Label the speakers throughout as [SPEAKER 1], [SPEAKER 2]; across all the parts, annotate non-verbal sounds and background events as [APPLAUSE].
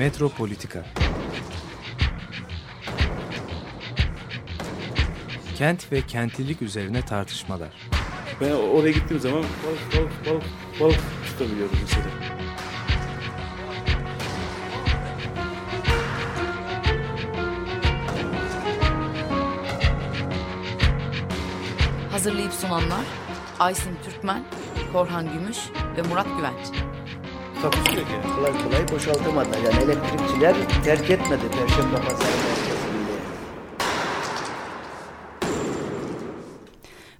[SPEAKER 1] Metropolitika Kent ve kentlilik üzerine tartışmalar.
[SPEAKER 2] Ben oraya gittiğim zaman balık balık balık balık tutabiliyordum mesela.
[SPEAKER 3] Hazırlayıp sunanlar Aysin Türkmen, Korhan Gümüş ve Murat Güvenç.
[SPEAKER 2] Takusuyor yani.
[SPEAKER 4] kolay kolay boşaltamadılar. Yani elektrikçiler terk etmedi Perşembe Pazarı merkezinde.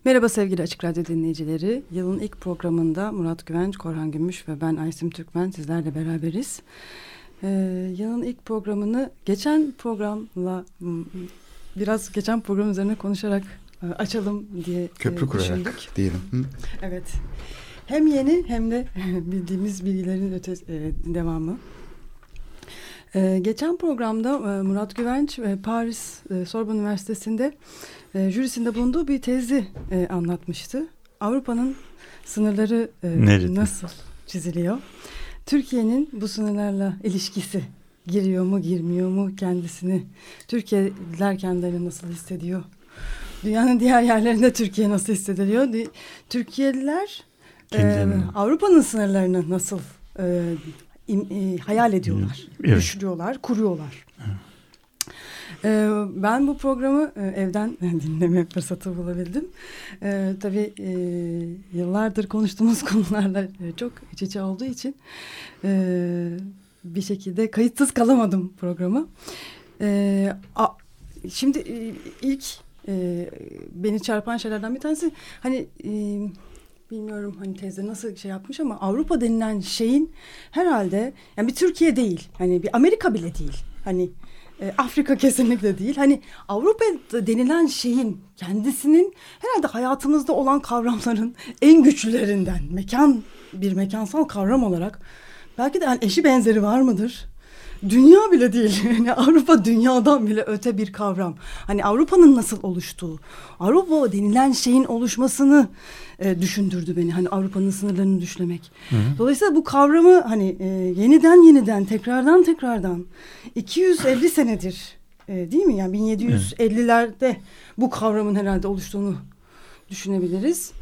[SPEAKER 5] Merhaba sevgili Açık Radyo dinleyicileri. Yılın ilk programında Murat Güvenç, Korhan Gümüş ve ben Aysim Türkmen sizlerle beraberiz. Ee, yılın ilk programını geçen programla biraz geçen program üzerine konuşarak e, açalım diye e,
[SPEAKER 6] Köprü kurarak
[SPEAKER 5] düşündük.
[SPEAKER 6] diyelim. Hı?
[SPEAKER 5] Evet. Hem yeni hem de [LAUGHS] bildiğimiz bilgilerin öte e, devamı. E, geçen programda e, Murat Güvenç e, Paris e, Sorbonne Üniversitesi'nde e, jürisinde bulunduğu bir tezi e, anlatmıştı. Avrupa'nın sınırları e,
[SPEAKER 7] Nerede?
[SPEAKER 5] nasıl çiziliyor? Türkiye'nin bu sınırlarla ilişkisi giriyor mu girmiyor mu kendisini? Türkiye'liler kendilerini nasıl hissediyor? Dünyanın diğer yerlerinde Türkiye nasıl hissediliyor? Di- Türkiye'liler
[SPEAKER 7] Kendilerini.
[SPEAKER 5] Avrupa'nın sınırlarını nasıl e, im- e, hayal ediyorlar,
[SPEAKER 7] Evet.
[SPEAKER 5] düşünüyorlar, kuruyorlar. E, ben bu programı e, evden [LAUGHS] dinleme fırsatı bulabildim. E, tabii e, yıllardır konuştuğumuz [LAUGHS] konularla e, çok iç içe olduğu için e, bir şekilde kayıtsız kalamadım programı. E, a, şimdi e, ilk e, beni çarpan şeylerden bir tanesi hani e, bilmiyorum hani teyze nasıl şey yapmış ama Avrupa denilen şeyin herhalde yani bir Türkiye değil hani bir Amerika bile değil hani e, Afrika [LAUGHS] kesinlikle değil hani Avrupa denilen şeyin kendisinin herhalde hayatımızda olan kavramların en güçlülerinden mekan bir mekansal kavram olarak belki de yani eşi benzeri var mıdır? Dünya bile değil. [LAUGHS] Yani Avrupa dünyadan bile öte bir kavram. Hani Avrupa'nın nasıl oluştuğu, Avrupa denilen şeyin oluşmasını e, düşündürdü beni. Hani Avrupa'nın sınırlarını düşlemek. Dolayısıyla bu kavramı hani e, yeniden yeniden, tekrardan tekrardan 250 senedir e, değil mi? Yani 1750'lerde bu kavramın herhalde oluştuğunu düşünebiliriz.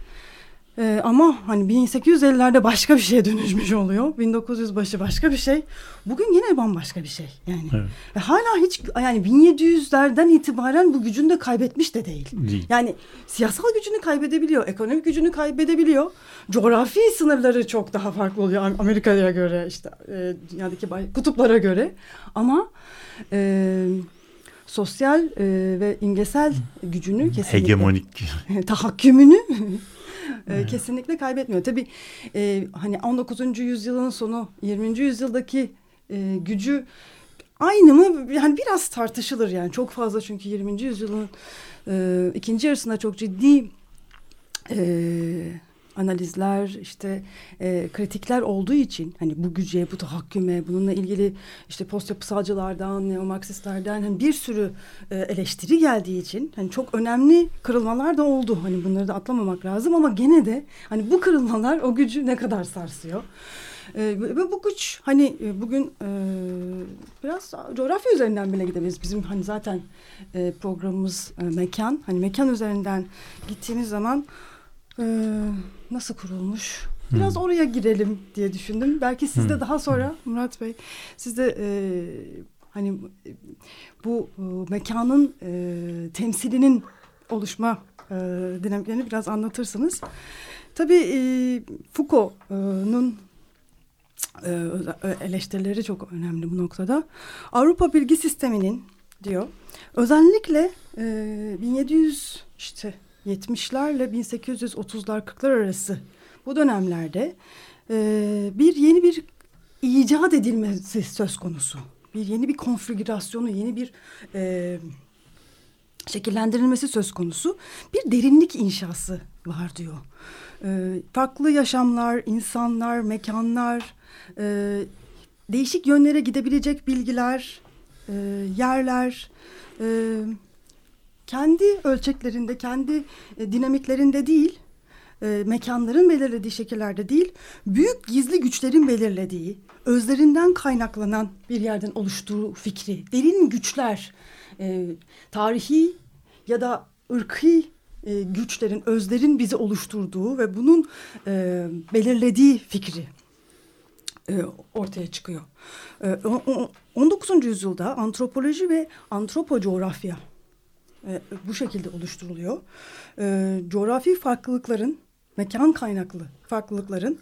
[SPEAKER 5] Ee, ama hani 1850'lerde başka bir şeye dönüşmüş oluyor. 1900 başı başka bir şey. Bugün yine bambaşka bir şey. Yani
[SPEAKER 7] Evet.
[SPEAKER 5] Ve hala hiç yani 1700'lerden itibaren bu gücünü de kaybetmiş de değil.
[SPEAKER 7] Değil.
[SPEAKER 5] Yani siyasal gücünü kaybedebiliyor, ekonomik gücünü kaybedebiliyor. Coğrafi sınırları çok daha farklı oluyor Am- Amerika'ya göre işte e, dünyadaki kutuplara göre. Ama e, sosyal e, ve imgesel gücünü kesinlikle
[SPEAKER 7] Hegemonik. [LAUGHS]
[SPEAKER 5] tahakkümünü e, kesinlikle kaybetmiyor. Tabii e, hani 19. yüzyılın sonu 20. yüzyıldaki e, gücü aynı mı? Yani biraz tartışılır yani çok fazla çünkü 20. yüzyılın e, ikinci yarısında çok ciddi e, analizler işte e, kritikler olduğu için hani bu güce bu tahakküme bununla ilgili işte post yapısalcılardan neomarksistlerden hani bir sürü e, eleştiri geldiği için hani çok önemli kırılmalar da oldu hani bunları da atlamamak lazım ama gene de hani bu kırılmalar o gücü ne kadar sarsıyor e, ve bu güç hani e, bugün e, biraz coğrafya üzerinden bile gidebiliriz. Bizim hani zaten e, programımız e, mekan. Hani mekan üzerinden gittiğimiz zaman e, nasıl kurulmuş? Biraz oraya girelim diye düşündüm. Belki siz de daha sonra Murat Bey siz de e, hani e, bu e, mekanın e, temsilinin oluşma e, dinamiklerini biraz anlatırsınız. Tabii e, Foucault'un e, ö- eleştirileri çok önemli bu noktada. Avrupa bilgi sisteminin diyor özellikle e, 1700 işte 70'lerle 1830'lar 40'lar arası bu dönemlerde e, bir yeni bir icat edilmesi söz konusu. Bir yeni bir konfigürasyonu, yeni bir e, şekillendirilmesi söz konusu. Bir derinlik inşası var diyor. E, farklı yaşamlar, insanlar, mekanlar, e, değişik yönlere gidebilecek bilgiler, e, yerler, e, kendi ölçeklerinde, kendi e, dinamiklerinde değil, e, mekanların belirlediği şekillerde değil, büyük gizli güçlerin belirlediği, özlerinden kaynaklanan bir yerden oluştuğu fikri, derin güçler, e, tarihi ya da ırkı e, güçlerin, özlerin bizi oluşturduğu ve bunun belirlediği fikri ortaya çıkıyor. E, o, o, 19. yüzyılda antropoloji ve antropocoğrafya e, bu şekilde oluşturuluyor. E, coğrafi farklılıkların, mekan kaynaklı farklılıkların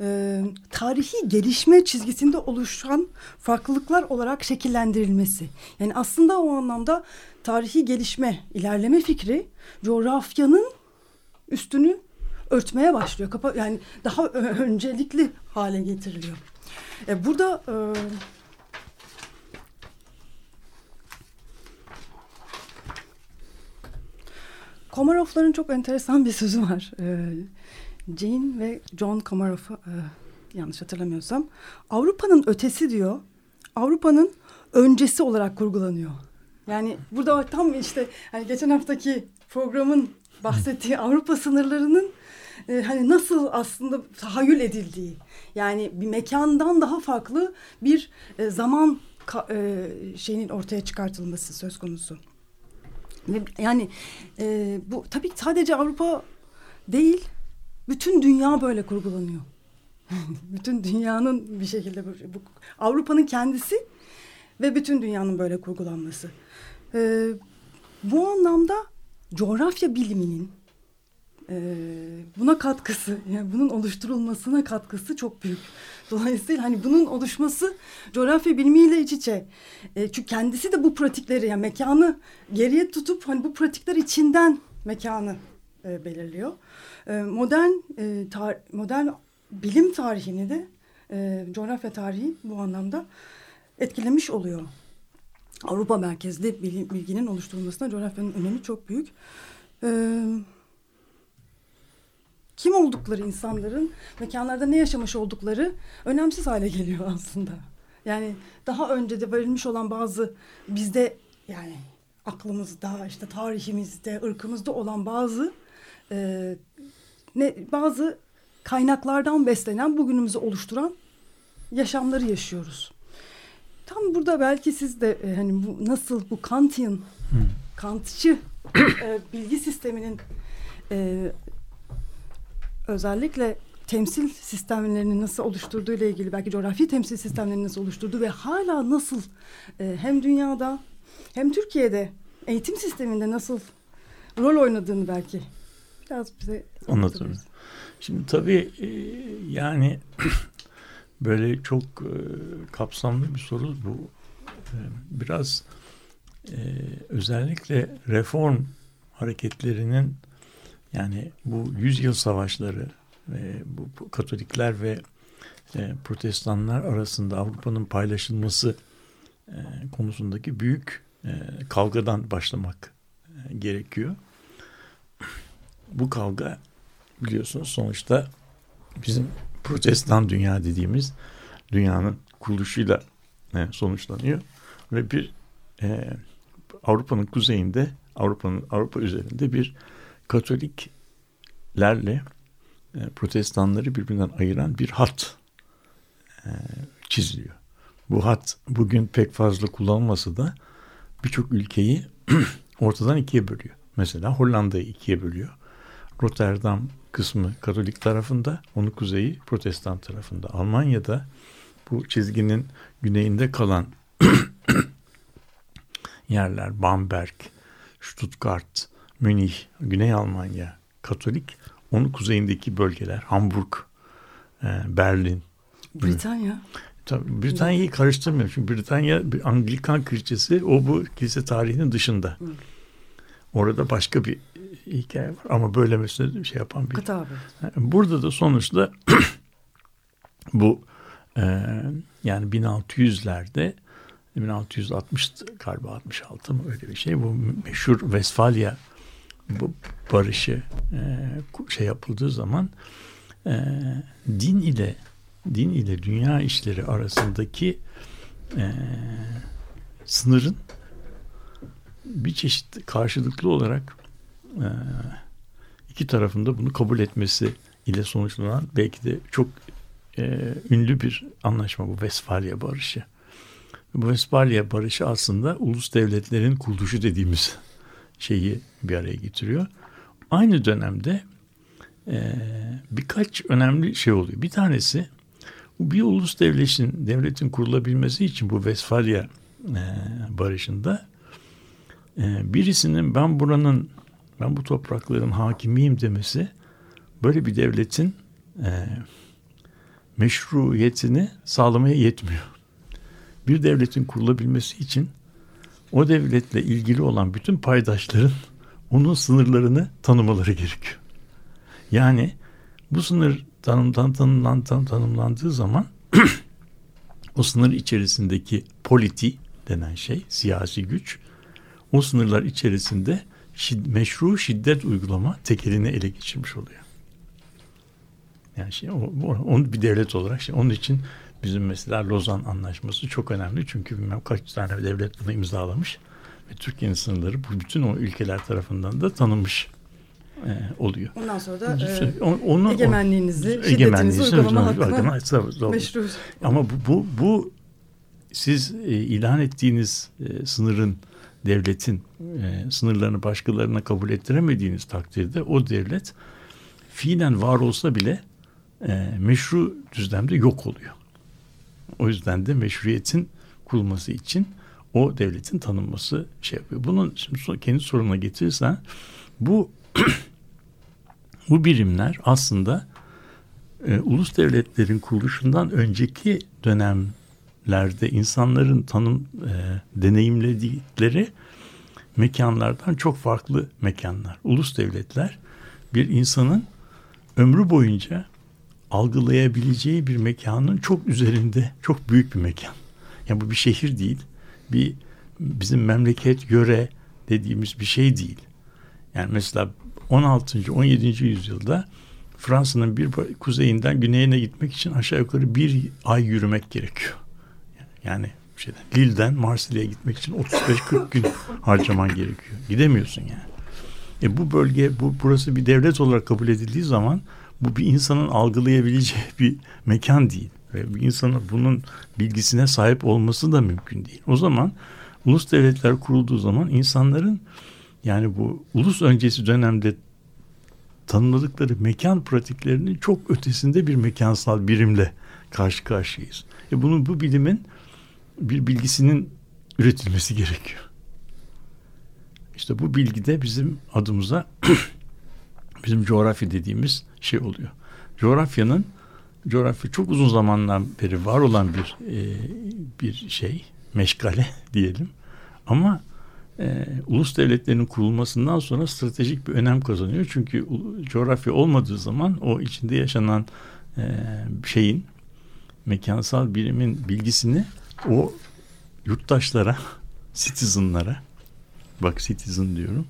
[SPEAKER 5] e, tarihi gelişme çizgisinde oluşan farklılıklar olarak şekillendirilmesi. Yani aslında o anlamda tarihi gelişme, ilerleme fikri coğrafyanın üstünü örtmeye başlıyor. Kapa yani daha öncelikli hale getiriliyor. E, burada e, Komarov'ların çok enteresan bir sözü var. E, Jane ve John Komarov e, yanlış hatırlamıyorsam Avrupa'nın ötesi diyor. Avrupa'nın öncesi olarak kurgulanıyor. Yani burada tam işte hani geçen haftaki programın bahsettiği Avrupa sınırlarının e, hani nasıl aslında tahayyül edildiği yani bir mekandan daha farklı bir e, zaman ka, e, şeyinin ortaya çıkartılması söz konusu. Yani e, bu tabii sadece Avrupa değil bütün dünya böyle kurgulanıyor. [LAUGHS] bütün dünyanın bir şekilde bu, Avrupa'nın kendisi ve bütün dünyanın böyle kurgulanması. E, bu anlamda coğrafya biliminin e, buna katkısı, yani bunun oluşturulmasına katkısı çok büyük. Dolayısıyla hani bunun oluşması coğrafya bilimiyle iç içe. E, çünkü kendisi de bu pratikleri, yani mekanı geriye tutup hani bu pratikler içinden mekanı e, belirliyor. E, modern e, tar modern bilim tarihini de e, coğrafya tarihi bu anlamda etkilemiş oluyor. Avrupa merkezli bilginin oluşturulmasına coğrafyanın önemi çok büyük. Ee, kim oldukları insanların mekanlarda ne yaşamış oldukları önemsiz hale geliyor aslında. Yani daha önce de verilmiş olan bazı bizde yani aklımızda işte tarihimizde ırkımızda olan bazı e, ne bazı kaynaklardan beslenen bugünümüzü oluşturan yaşamları yaşıyoruz. Tam burada belki siz de e, hani bu nasıl bu Kantian. Kantçı e, bilgi sisteminin e, özellikle temsil sistemlerini nasıl oluşturduğu ile ilgili belki coğrafi temsil sistemlerini nasıl oluşturduğu ve hala nasıl e, hem dünyada hem Türkiye'de eğitim sisteminde nasıl rol oynadığını belki biraz bize
[SPEAKER 6] anlatırım. Şimdi tabii e, yani [CLEARS THROAT] böyle çok e, kapsamlı bir soru bu. E, biraz e, özellikle reform hareketlerinin yani bu yüzyıl savaşları ve bu Katolikler ve e, Protestanlar arasında Avrupa'nın paylaşılması e, konusundaki büyük e, kavgadan başlamak e, gerekiyor. Bu kavga biliyorsunuz sonuçta bizim protestan dünya dediğimiz dünyanın kuruluşuyla e, sonuçlanıyor ve bir e, Avrupa'nın kuzeyinde Avrupa'nın Avrupa üzerinde bir Katoliklerle e, protestanları birbirinden ayıran bir hat e, çiziliyor. Bu hat bugün pek fazla kullanılmasa da birçok ülkeyi [CLEARS THROAT] ortadan ikiye bölüyor. Mesela Hollanda'yı ikiye bölüyor. Rotterdam kısmı Katolik tarafında, onun kuzeyi Protestan tarafında. Almanya'da bu çizginin güneyinde kalan [CLEARS THROAT] yerler Bamberg, Stuttgart, Münih, Güney Almanya Katolik. Onun kuzeyindeki bölgeler Hamburg, e, Berlin.
[SPEAKER 5] Britanya.
[SPEAKER 6] Tabii Britanya'yı karıştırmıyorum. Çünkü Britanya bir Anglikan kilisesi o bu kilise tarihinin dışında. Hı. Orada başka bir hikaye var ama böyle mesela şey yapan bir.
[SPEAKER 5] Kıta
[SPEAKER 6] Burada da sonuçta [CLEARS THROAT] bu e, yani 1600'lerde 1660 galiba 66 mı öyle bir şey. Bu meşhur Westfalia bu barışı e, şey yapıldığı zaman e, din ile din ile dünya işleri arasındaki e, sınırın bir çeşit karşılıklı olarak e, iki tarafında bunu kabul etmesi ile sonuçlanan belki de çok e, ünlü bir anlaşma bu Westfalia Barışı. Bu Westfalia Barışı aslında ulus devletlerin kuruluşu dediğimiz şeyi bir araya getiriyor. Aynı dönemde e, birkaç önemli şey oluyor. Bir tanesi bir ulus devletin devletin kurulabilmesi için bu Westfalia e, barışında e, birisinin ben buranın ben bu toprakların hakimiyim demesi böyle bir devletin e, meşruiyetini sağlamaya yetmiyor. Bir devletin kurulabilmesi için o devletle ilgili olan bütün paydaşların onun sınırlarını tanımaları gerekiyor. Yani bu sınır tanımdan tanımlan, tan, tanımlandığı zaman [CLEARS THROAT] o sınır içerisindeki politi denen şey, siyasi güç, o sınırlar içerisinde şid, meşru şiddet uygulama tekelini ele geçirmiş oluyor. Yani şey, o, onu bir devlet olarak şey, onun için bizim mesela Lozan Anlaşması çok önemli. Çünkü bilmem kaç tane devlet bunu imzalamış. Ve Türkiye'nin sınırları bu bütün o ülkeler tarafından da tanınmış e, oluyor.
[SPEAKER 5] Ondan sonra da e,
[SPEAKER 6] onu,
[SPEAKER 5] egemenliğinizi, şiddetinizi uygulama hakkına
[SPEAKER 6] meşru. Ama bu, bu, bu siz e, ilan ettiğiniz e, sınırın devletin e, sınırlarını başkalarına kabul ettiremediğiniz takdirde o devlet fiilen var olsa bile e, meşru düzlemde yok oluyor. O yüzden de meşruiyetin kurulması için o devletin tanınması şey yapıyor. Bunun şimdi kendi soruna getirirsen bu [CLEARS THROAT] bu birimler aslında e, ulus devletlerin kuruluşundan önceki dönemlerde insanların tanım e, deneyimledikleri mekanlardan çok farklı mekanlar. Ulus devletler bir insanın ömrü boyunca algılayabileceği bir mekanın çok üzerinde çok büyük bir mekan. Yani bu bir şehir değil. Bir bizim memleket, yöre dediğimiz bir şey değil. Yani mesela 16. 17. yüzyılda Fransa'nın bir kuzeyinden güneyine gitmek için aşağı yukarı bir ay yürümek gerekiyor. Yani şeyden, Lille'den Marsilya'ya gitmek için 35-40 gün harcaman gerekiyor. Gidemiyorsun yani. E bu bölge, bu burası bir devlet olarak kabul edildiği zaman bu bir insanın algılayabileceği bir mekan değil. Ve bir insanın bunun bilgisine sahip olması da mümkün değil. O zaman ulus devletler kurulduğu zaman insanların yani bu ulus öncesi dönemde tanımladıkları mekan pratiklerinin çok ötesinde bir mekansal birimle karşı karşıyayız. E bunun bu bilimin bir bilgisinin üretilmesi gerekiyor. İşte bu bilgi de bizim adımıza bizim coğrafya dediğimiz şey oluyor. Coğrafyanın coğrafya çok uzun zamandan beri var olan bir e, bir şey, meşgale [LAUGHS] diyelim. Ama e, ulus devletlerinin kurulmasından sonra stratejik bir önem kazanıyor. Çünkü coğrafya olmadığı zaman o içinde yaşanan e, şeyin mekansal birimin bilgisini o yurttaşlara, [LAUGHS] citizenlara bak citizen diyorum.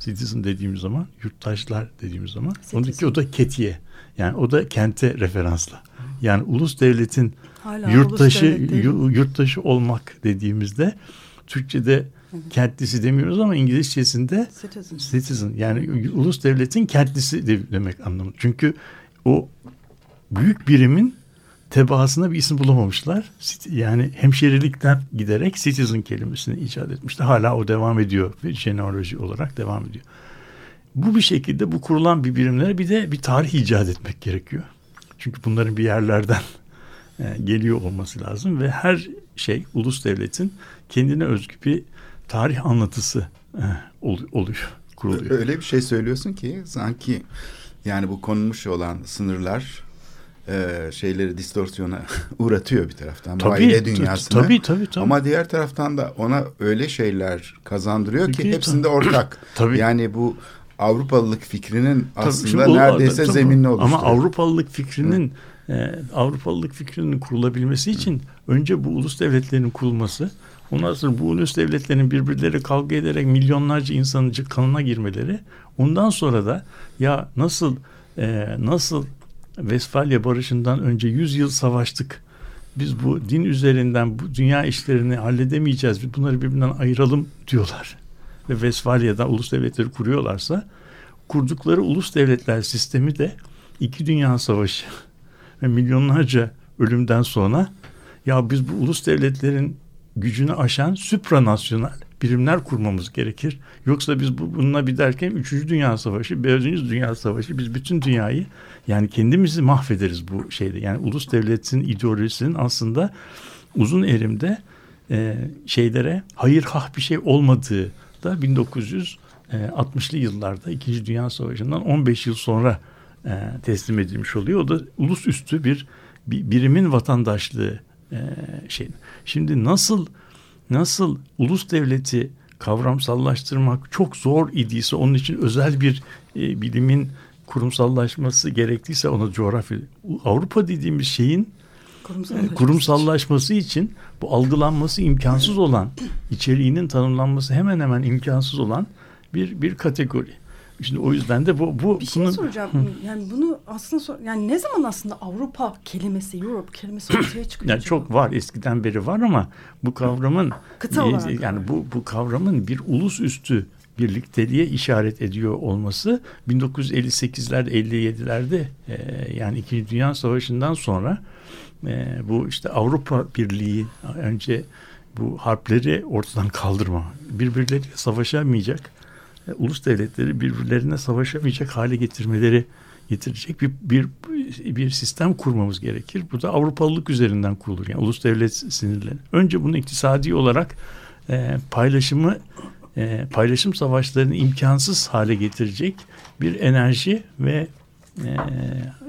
[SPEAKER 6] Citizen dediğimiz zaman yurttaşlar dediğimiz zaman citizen. ondaki o da ketiye. Yani o da kente referansla. Yani ulus devletin Hala yurttaşı ulus yurttaşı olmak dediğimizde Türkçe'de kentlisi demiyoruz ama İngilizcesinde citizen. citizen yani ulus devletin kentlisi demek anlamı. Çünkü o büyük birimin tebaasına bir isim bulamamışlar. Yani hemşerilikten giderek citizen kelimesini icat etmişler. Hala o devam ediyor. Jeneoloji olarak devam ediyor. Bu bir şekilde bu kurulan bir birimlere bir de bir tarih icat etmek gerekiyor. Çünkü bunların bir yerlerden e, geliyor olması lazım ve her şey ulus devletin kendine özgü bir tarih anlatısı e, oluyor, kuruluyor.
[SPEAKER 7] Öyle bir şey söylüyorsun ki sanki yani bu konulmuş olan sınırlar e, şeyleri distorsiyona [LAUGHS] uğratıyor bir taraftan. Tabii, aile dünyasına.
[SPEAKER 6] Tabii, tabii, tabii.
[SPEAKER 7] Ama diğer taraftan da ona öyle şeyler kazandırıyor ki hepsinde ortak. [CLEARS THROAT] tabii. Yani bu Avrupalılık fikrinin aslında tabii, neredeyse tabii. zeminini oluşturuyor.
[SPEAKER 6] Ama Avrupalılık fikrinin e, Avrupalılık fikrinin kurulabilmesi için Hı. önce bu ulus devletlerinin kurulması Ondan sonra bu ulus devletlerin birbirleri kavga ederek milyonlarca insanın kanına girmeleri. Ondan sonra da ya nasıl e, nasıl Vesfalya Barışı'ndan önce 100 yıl savaştık. Biz bu din üzerinden bu dünya işlerini halledemeyeceğiz. Bunları birbirinden ayıralım diyorlar. Ve Vesfalya'da ulus devletleri kuruyorlarsa kurdukları ulus devletler sistemi de iki dünya savaşı ve milyonlarca ölümden sonra ya biz bu ulus devletlerin gücünü aşan supranasyonel birimler kurmamız gerekir. Yoksa biz bu, bununla bir derken 3. Dünya Savaşı, 5. Dünya Savaşı biz bütün dünyayı yani kendimizi mahvederiz bu şeyde. Yani ulus devletin ideolojisinin aslında uzun erimde e, şeylere hayır hah bir şey olmadığı da 1960'lı yıllarda 2. Dünya Savaşı'ndan 15 yıl sonra e, teslim edilmiş oluyor. O da ulus üstü bir, bir birimin vatandaşlığı e, şey. Şimdi nasıl nasıl ulus devleti kavramsallaştırmak çok zor idiyse onun için özel bir e, bilimin kurumsallaşması gerektiyse ona coğrafya Avrupa dediğimiz şeyin kurumsallaşması, kurumsallaşması için bu algılanması imkansız olan içeriğinin tanımlanması hemen hemen imkansız olan bir bir kategori. Şimdi o yüzden de bu bu
[SPEAKER 5] bir şey bunun... soracağım. Yani bunu aslında sor, yani ne zaman aslında Avrupa kelimesi, Europe kelimesi ortaya [CLEARS THROAT] çıkıyor?
[SPEAKER 6] yani çok var eskiden beri var ama bu kavramın Kıta olarak. yani bu bu kavramın bir ulus üstü birlikteliğe işaret ediyor olması 1958'lerde 57'lerde e, yani İkinci Dünya Savaşı'ndan sonra e, bu işte Avrupa Birliği önce bu harpleri ortadan kaldırma birbirleri savaşamayacak ulus devletleri birbirlerine savaşamayacak hale getirmeleri getirecek bir, bir bir sistem kurmamız gerekir. Bu da Avrupalılık üzerinden kurulur. Yani ulus devlet sinirleri. Önce bunu iktisadi olarak e, paylaşımı e, paylaşım savaşlarını imkansız hale getirecek bir enerji ve e,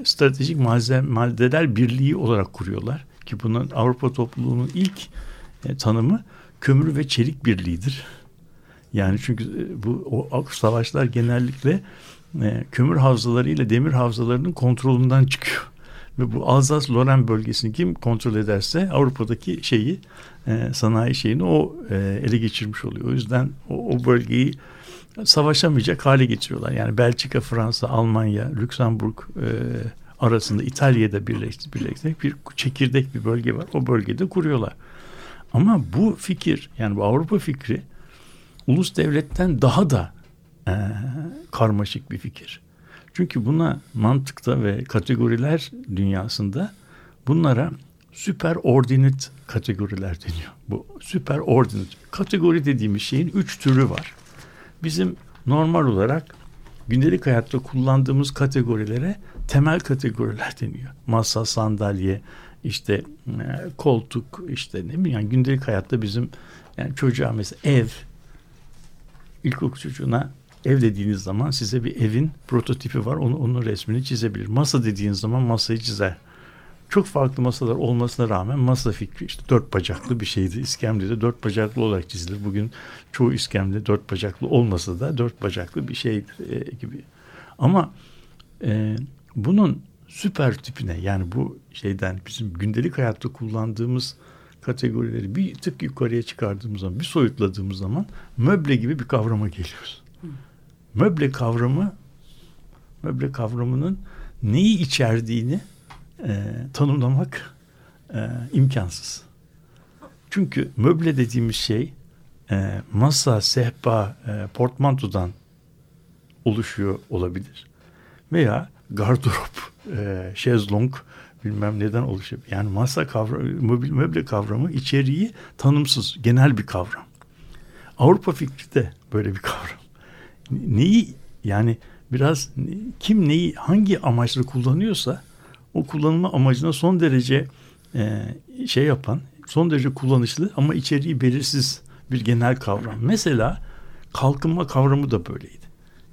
[SPEAKER 6] stratejik malzeme, maddeler birliği olarak kuruyorlar. Ki bunun Avrupa topluluğunun ilk e, tanımı kömür ve çelik birliğidir. Yani çünkü e, bu o savaşlar genellikle e, kömür havzaları ile demir havzalarının kontrolünden çıkıyor. [LAUGHS] Ve bu Alsas-Lorraine bölgesini kim kontrol ederse Avrupa'daki şeyi e, sanayi şeyini o e, ele geçirmiş oluyor. O yüzden o, o bölgeyi savaşamayacak hale getiriyorlar. Yani Belçika, Fransa, Almanya, Lüksemburg e, arasında İtalya'da birleşti, birleşti bir çekirdek bir bölge var. O bölgede kuruyorlar. Ama bu fikir yani bu Avrupa fikri ulus devletten daha da e, karmaşık bir fikir. Çünkü buna mantıkta ve kategoriler dünyasında bunlara süper ordinate kategoriler deniyor. Bu süper ordinate kategori dediğimiz şeyin üç türü var. Bizim normal olarak gündelik hayatta kullandığımız kategorilere temel kategoriler deniyor. Masa, sandalye, işte e, koltuk, işte ne bileyim yani gündelik hayatta bizim yani çocuğa mesela ev, ilkokul çocuğuna ev dediğiniz zaman size bir evin prototipi var. Onu, onun resmini çizebilir. Masa dediğiniz zaman masayı çizer. Çok farklı masalar olmasına rağmen masa fikri işte dört bacaklı bir şeydi. İskemle de dört bacaklı olarak çizilir. Bugün çoğu iskemle dört bacaklı olmasa da dört bacaklı bir şeydir e, gibi. Ama e, bunun süper tipine yani bu şeyden bizim gündelik hayatta kullandığımız kategorileri bir tık yukarıya çıkardığımız zaman, bir soyutladığımız zaman möble gibi bir kavrama geliyoruz. Möble kavramı, möble kavramının neyi içerdiğini e, tanımlamak e, imkansız. Çünkü möble dediğimiz şey e, masa, sehpa, e, portmantodan oluşuyor olabilir. Veya gardırop, e, şezlong, bilmem neden oluşuyor. Yani masa kavramı, mobil möble kavramı içeriği tanımsız, genel bir kavram. Avrupa fikri de böyle bir kavram. Neyi yani biraz kim neyi hangi amaçla kullanıyorsa o kullanılma amacına son derece e, şey yapan, son derece kullanışlı ama içeriği belirsiz bir genel kavram. Mesela kalkınma kavramı da böyleydi.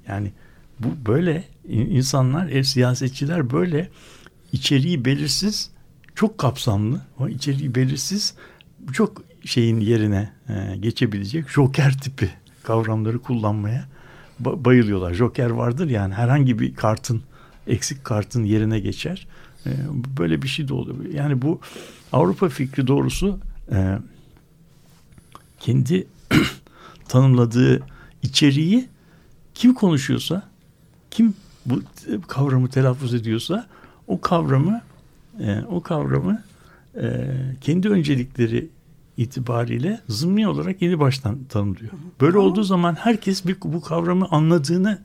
[SPEAKER 6] Yani bu böyle insanlar, ev siyasetçiler böyle içeriği belirsiz, çok kapsamlı ama içeriği belirsiz çok şeyin yerine e, geçebilecek joker tipi kavramları kullanmaya ba- bayılıyorlar. Joker vardır yani herhangi bir kartın eksik kartın yerine geçer. E, böyle bir şey de oluyor. Yani bu Avrupa fikri doğrusu e, kendi [CLEARS THROAT] tanımladığı içeriği kim konuşuyorsa kim bu kavramı telaffuz ediyorsa o kavramı e, o kavramı e, kendi öncelikleri itibariyle zımni olarak yeni baştan tanımlıyor. Böyle olduğu zaman herkes bir, bu kavramı anladığını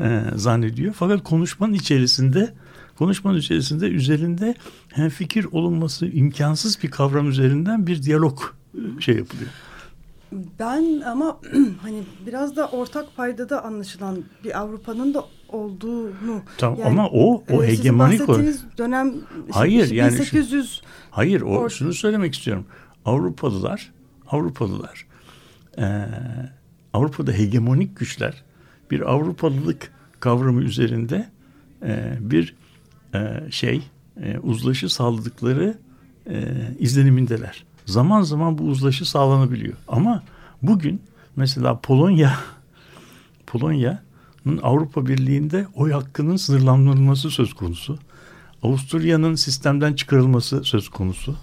[SPEAKER 6] e, zannediyor. Fakat konuşmanın içerisinde konuşmanın içerisinde üzerinde hem fikir olunması imkansız bir kavram üzerinden bir diyalog e, şey yapılıyor.
[SPEAKER 5] Ben ama [CLEARS THROAT] hani biraz da ortak paydada anlaşılan bir Avrupa'nın da olduğunu.
[SPEAKER 6] Tamam yani, ama o o e, hegemonik
[SPEAKER 5] o. dönem
[SPEAKER 6] Hayır
[SPEAKER 5] işte,
[SPEAKER 6] yani
[SPEAKER 5] 1800
[SPEAKER 6] şu, Hayır o or şunu söylemek istiyorum. Avrupalılar Avrupalılar e, Avrupa'da hegemonik güçler bir Avrupalılık kavramı üzerinde e, bir e, şey e, uzlaşı sağladıkları e, izlenimindeler. Zaman zaman bu uzlaşı sağlanabiliyor. Ama bugün mesela Polonya Polonya'nın Avrupa Birliği'nde oy hakkının sınırlandırılması söz konusu. Avusturya'nın sistemden çıkarılması söz konusu.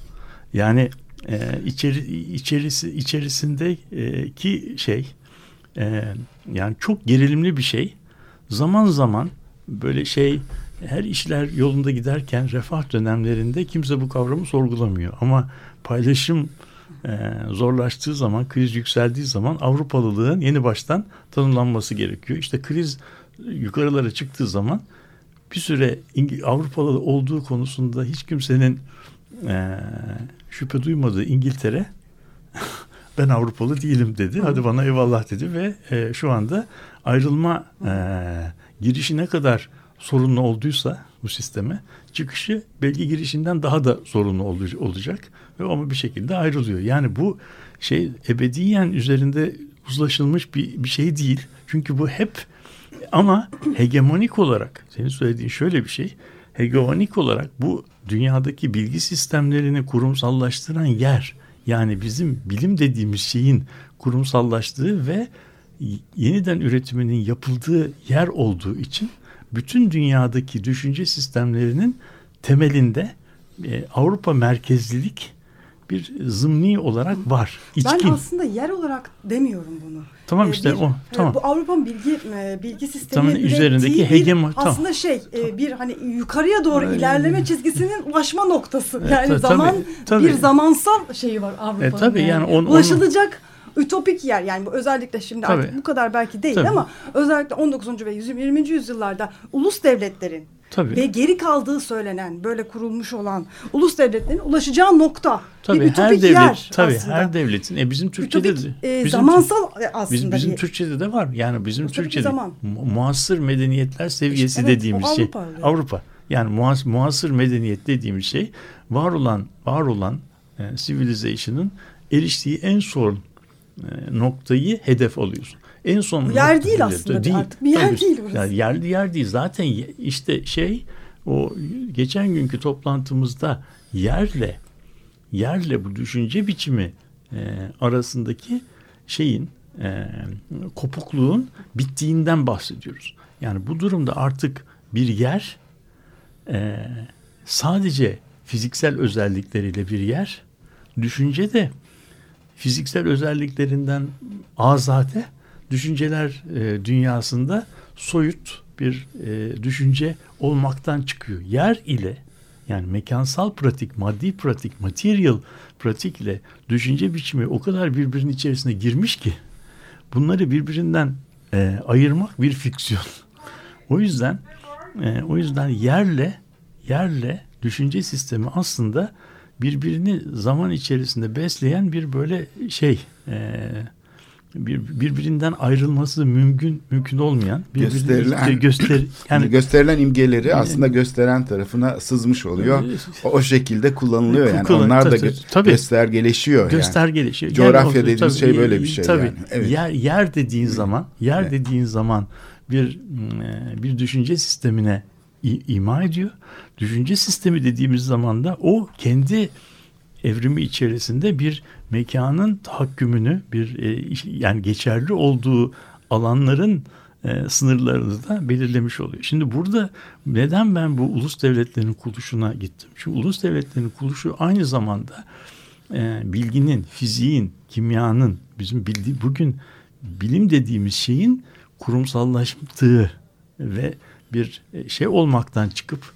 [SPEAKER 6] Yani e, içeri, içerisi içerisindeki şey e, yani çok gerilimli bir şey. Zaman zaman böyle şey her işler yolunda giderken refah dönemlerinde kimse bu kavramı sorgulamıyor. Ama paylaşım e, zorlaştığı zaman, kriz yükseldiği zaman Avrupalılığın yeni baştan tanımlanması gerekiyor. İşte kriz yukarılara çıktığı zaman bir süre Avrupalı olduğu konusunda hiç kimsenin e, şüphe duymadığı İngiltere [LAUGHS] ben Avrupalı değilim dedi. Hadi bana eyvallah dedi ve e, şu anda ayrılma e, girişi ne kadar sorunlu olduysa bu sisteme çıkışı belki girişinden daha da sorunlu olacak ve ama bir şekilde ayrılıyor. Yani bu şey ebediyen üzerinde uzlaşılmış bir, bir şey değil. Çünkü bu hep ama hegemonik olarak senin söylediğin şöyle bir şey. Hegemonik olarak bu dünyadaki bilgi sistemlerini kurumsallaştıran yer yani bizim bilim dediğimiz şeyin kurumsallaştığı ve yeniden üretiminin yapıldığı yer olduğu için bütün dünyadaki düşünce sistemlerinin temelinde e, Avrupa merkezlilik bir zımni olarak var.
[SPEAKER 5] İçkin. Ben aslında yer olarak demiyorum bunu.
[SPEAKER 6] Tamam ee, işte
[SPEAKER 5] bir,
[SPEAKER 6] o. Tamam.
[SPEAKER 5] Bu Avrupa'nın bilgi bilgi sistemi tamam,
[SPEAKER 6] üzerindeki hegemon tamam.
[SPEAKER 5] aslında şey bir hani yukarıya doğru Aynen. ilerleme çizgisinin ulaşma noktası. Yani e, zaman tabii, tabii. bir zamansal şeyi var Avrupa'nın. E, tabii yani, yani on, ulaşılacak ütopik yer yani bu özellikle şimdi Tabii. artık bu kadar belki değil Tabii. ama özellikle 19. ve 20. yüzyıllarda ulus devletlerin Tabii. ve geri kaldığı söylenen böyle kurulmuş olan ulus devletlerin ulaşacağı nokta
[SPEAKER 6] tabii, bir her devlet, yer tabii, aslında. Her devletin e bizim Türkçe'de
[SPEAKER 5] ütopik, e, bizim, zamansal aslında.
[SPEAKER 6] Bizim, bizim Türkçe'de de var yani bizim Türkçe'de zaman. muasır medeniyetler seviyesi işte, evet, dediğimiz şey Avrupa, Avrupa. Yani muas, muasır medeniyet dediğimiz şey var olan var olan e, civilization'ın eriştiği en son e, noktayı hedef alıyorsun. En son
[SPEAKER 5] yer değil aslında değil. artık bir yer Tabii, değil orası.
[SPEAKER 6] Yani yerli yer değil. Zaten işte şey o geçen günkü toplantımızda yerle yerle bu düşünce biçimi e, arasındaki şeyin e, kopukluğun bittiğinden bahsediyoruz. Yani bu durumda artık bir yer e, sadece fiziksel özellikleriyle bir yer, düşünce de fiziksel özelliklerinden azade düşünceler e, dünyasında soyut bir e, düşünce olmaktan çıkıyor. Yer ile yani mekansal pratik, maddi pratik, material pratik ile düşünce biçimi o kadar birbirinin içerisine girmiş ki bunları birbirinden e, ayırmak bir fiksiyon. o yüzden e, o yüzden yerle yerle düşünce sistemi aslında birbirini zaman içerisinde besleyen bir böyle şey e, bir, birbirinden ayrılması mümkün mümkün olmayan
[SPEAKER 7] gösterilen göster [LAUGHS] yani gösterilen imgeleri yani, aslında gösteren tarafına sızmış oluyor. O, [LAUGHS] o şekilde kullanılıyor yani. Kullan, Onlar da gö tabii, göstergeleşiyor.
[SPEAKER 6] Göstergeleşiyor.
[SPEAKER 7] Yani. Coğrafya yani, dediğimiz tabii, şey böyle bir şey
[SPEAKER 6] tabii,
[SPEAKER 7] yani.
[SPEAKER 6] Evet. Yer yer dediğin zaman, yer evet. dediğin zaman bir bir düşünce sistemine ima ediyor. Düşünce sistemi dediğimiz zaman da o kendi evrimi içerisinde bir mekanın tahakkümünü bir e, yani geçerli olduğu alanların e, sınırlarını da belirlemiş oluyor. Şimdi burada neden ben bu ulus devletlerin kuruluşuna gittim? Çünkü ulus devletlerin kuruluşu aynı zamanda e, bilginin, fiziğin, kimyanın bizim bildiği bugün bilim dediğimiz şeyin kurumsallaştığı ve bir şey olmaktan çıkıp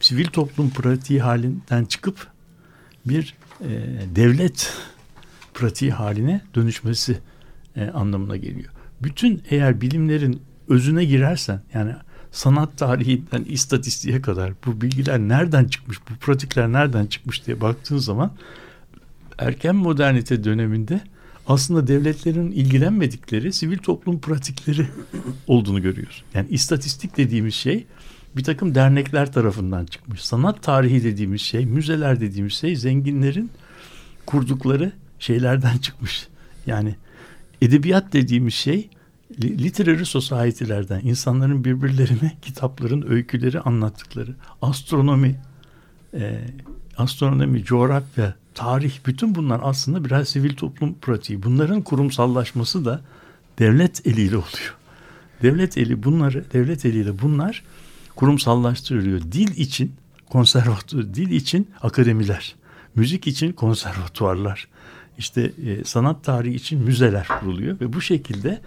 [SPEAKER 6] sivil toplum pratiği halinden çıkıp bir e, devlet pratiği haline dönüşmesi e, anlamına geliyor. Bütün eğer bilimlerin özüne girersen yani sanat tarihinden istatistiğe kadar bu bilgiler nereden çıkmış, bu pratikler nereden çıkmış diye baktığın zaman erken modernite döneminde aslında devletlerin ilgilenmedikleri sivil toplum pratikleri olduğunu görüyoruz. Yani istatistik dediğimiz şey bir takım dernekler tarafından çıkmış. Sanat tarihi dediğimiz şey, müzeler dediğimiz şey zenginlerin kurdukları şeylerden çıkmış. Yani edebiyat dediğimiz şey literary society'lerden insanların birbirlerine kitapların öyküleri anlattıkları astronomi e, astronomi, coğrafya, tarih bütün bunlar aslında biraz sivil toplum pratiği. Bunların kurumsallaşması da devlet eliyle oluyor. Devlet eli bunları, devlet eliyle bunlar kurumsallaştırılıyor. Dil için konservatuvar, dil için akademiler, müzik için konservatuvarlar, işte e, sanat tarihi için müzeler kuruluyor ve bu şekilde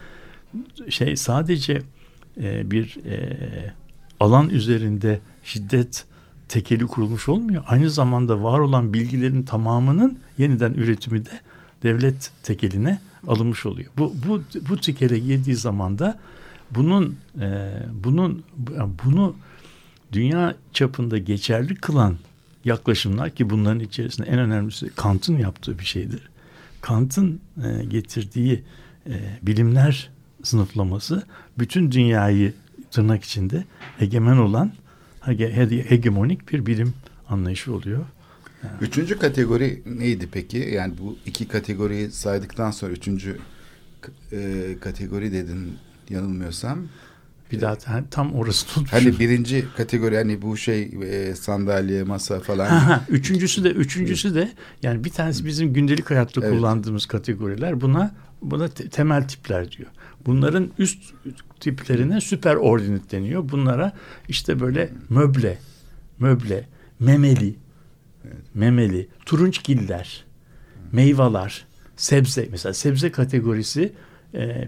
[SPEAKER 6] şey sadece e, bir e, alan üzerinde şiddet tekeli kurulmuş olmuyor. Aynı zamanda var olan bilgilerin tamamının yeniden üretimi de devlet tekeline alınmış oluyor. Bu bu bu tekele girdiği zaman da bunun e, bunun bunu dünya çapında geçerli kılan yaklaşımlar ki bunların içerisinde en önemlisi Kant'ın yaptığı bir şeydir. Kant'ın e, getirdiği e, bilimler sınıflaması bütün dünyayı tırnak içinde egemen olan hegemonik bir bilim anlayışı oluyor.
[SPEAKER 7] Üçüncü kategori neydi peki? Yani bu iki kategoriyi saydıktan sonra üçüncü e, kategori dedin yanılmıyorsam.
[SPEAKER 6] Bir daha hani tam orası tutmuş.
[SPEAKER 7] Hani birinci kategori hani bu şey e, sandalye, masa falan.
[SPEAKER 6] Üçüncüsü de üçüncüsü de yani bir tanesi bizim gündelik hayatta evet. kullandığımız kategoriler. Buna buna te- temel tipler diyor. Bunların üst tiplerine süper ordinit deniyor. Bunlara işte böyle möble, möble, memeli, evet. memeli, turunçgiller, meyveler, sebze. Mesela sebze kategorisi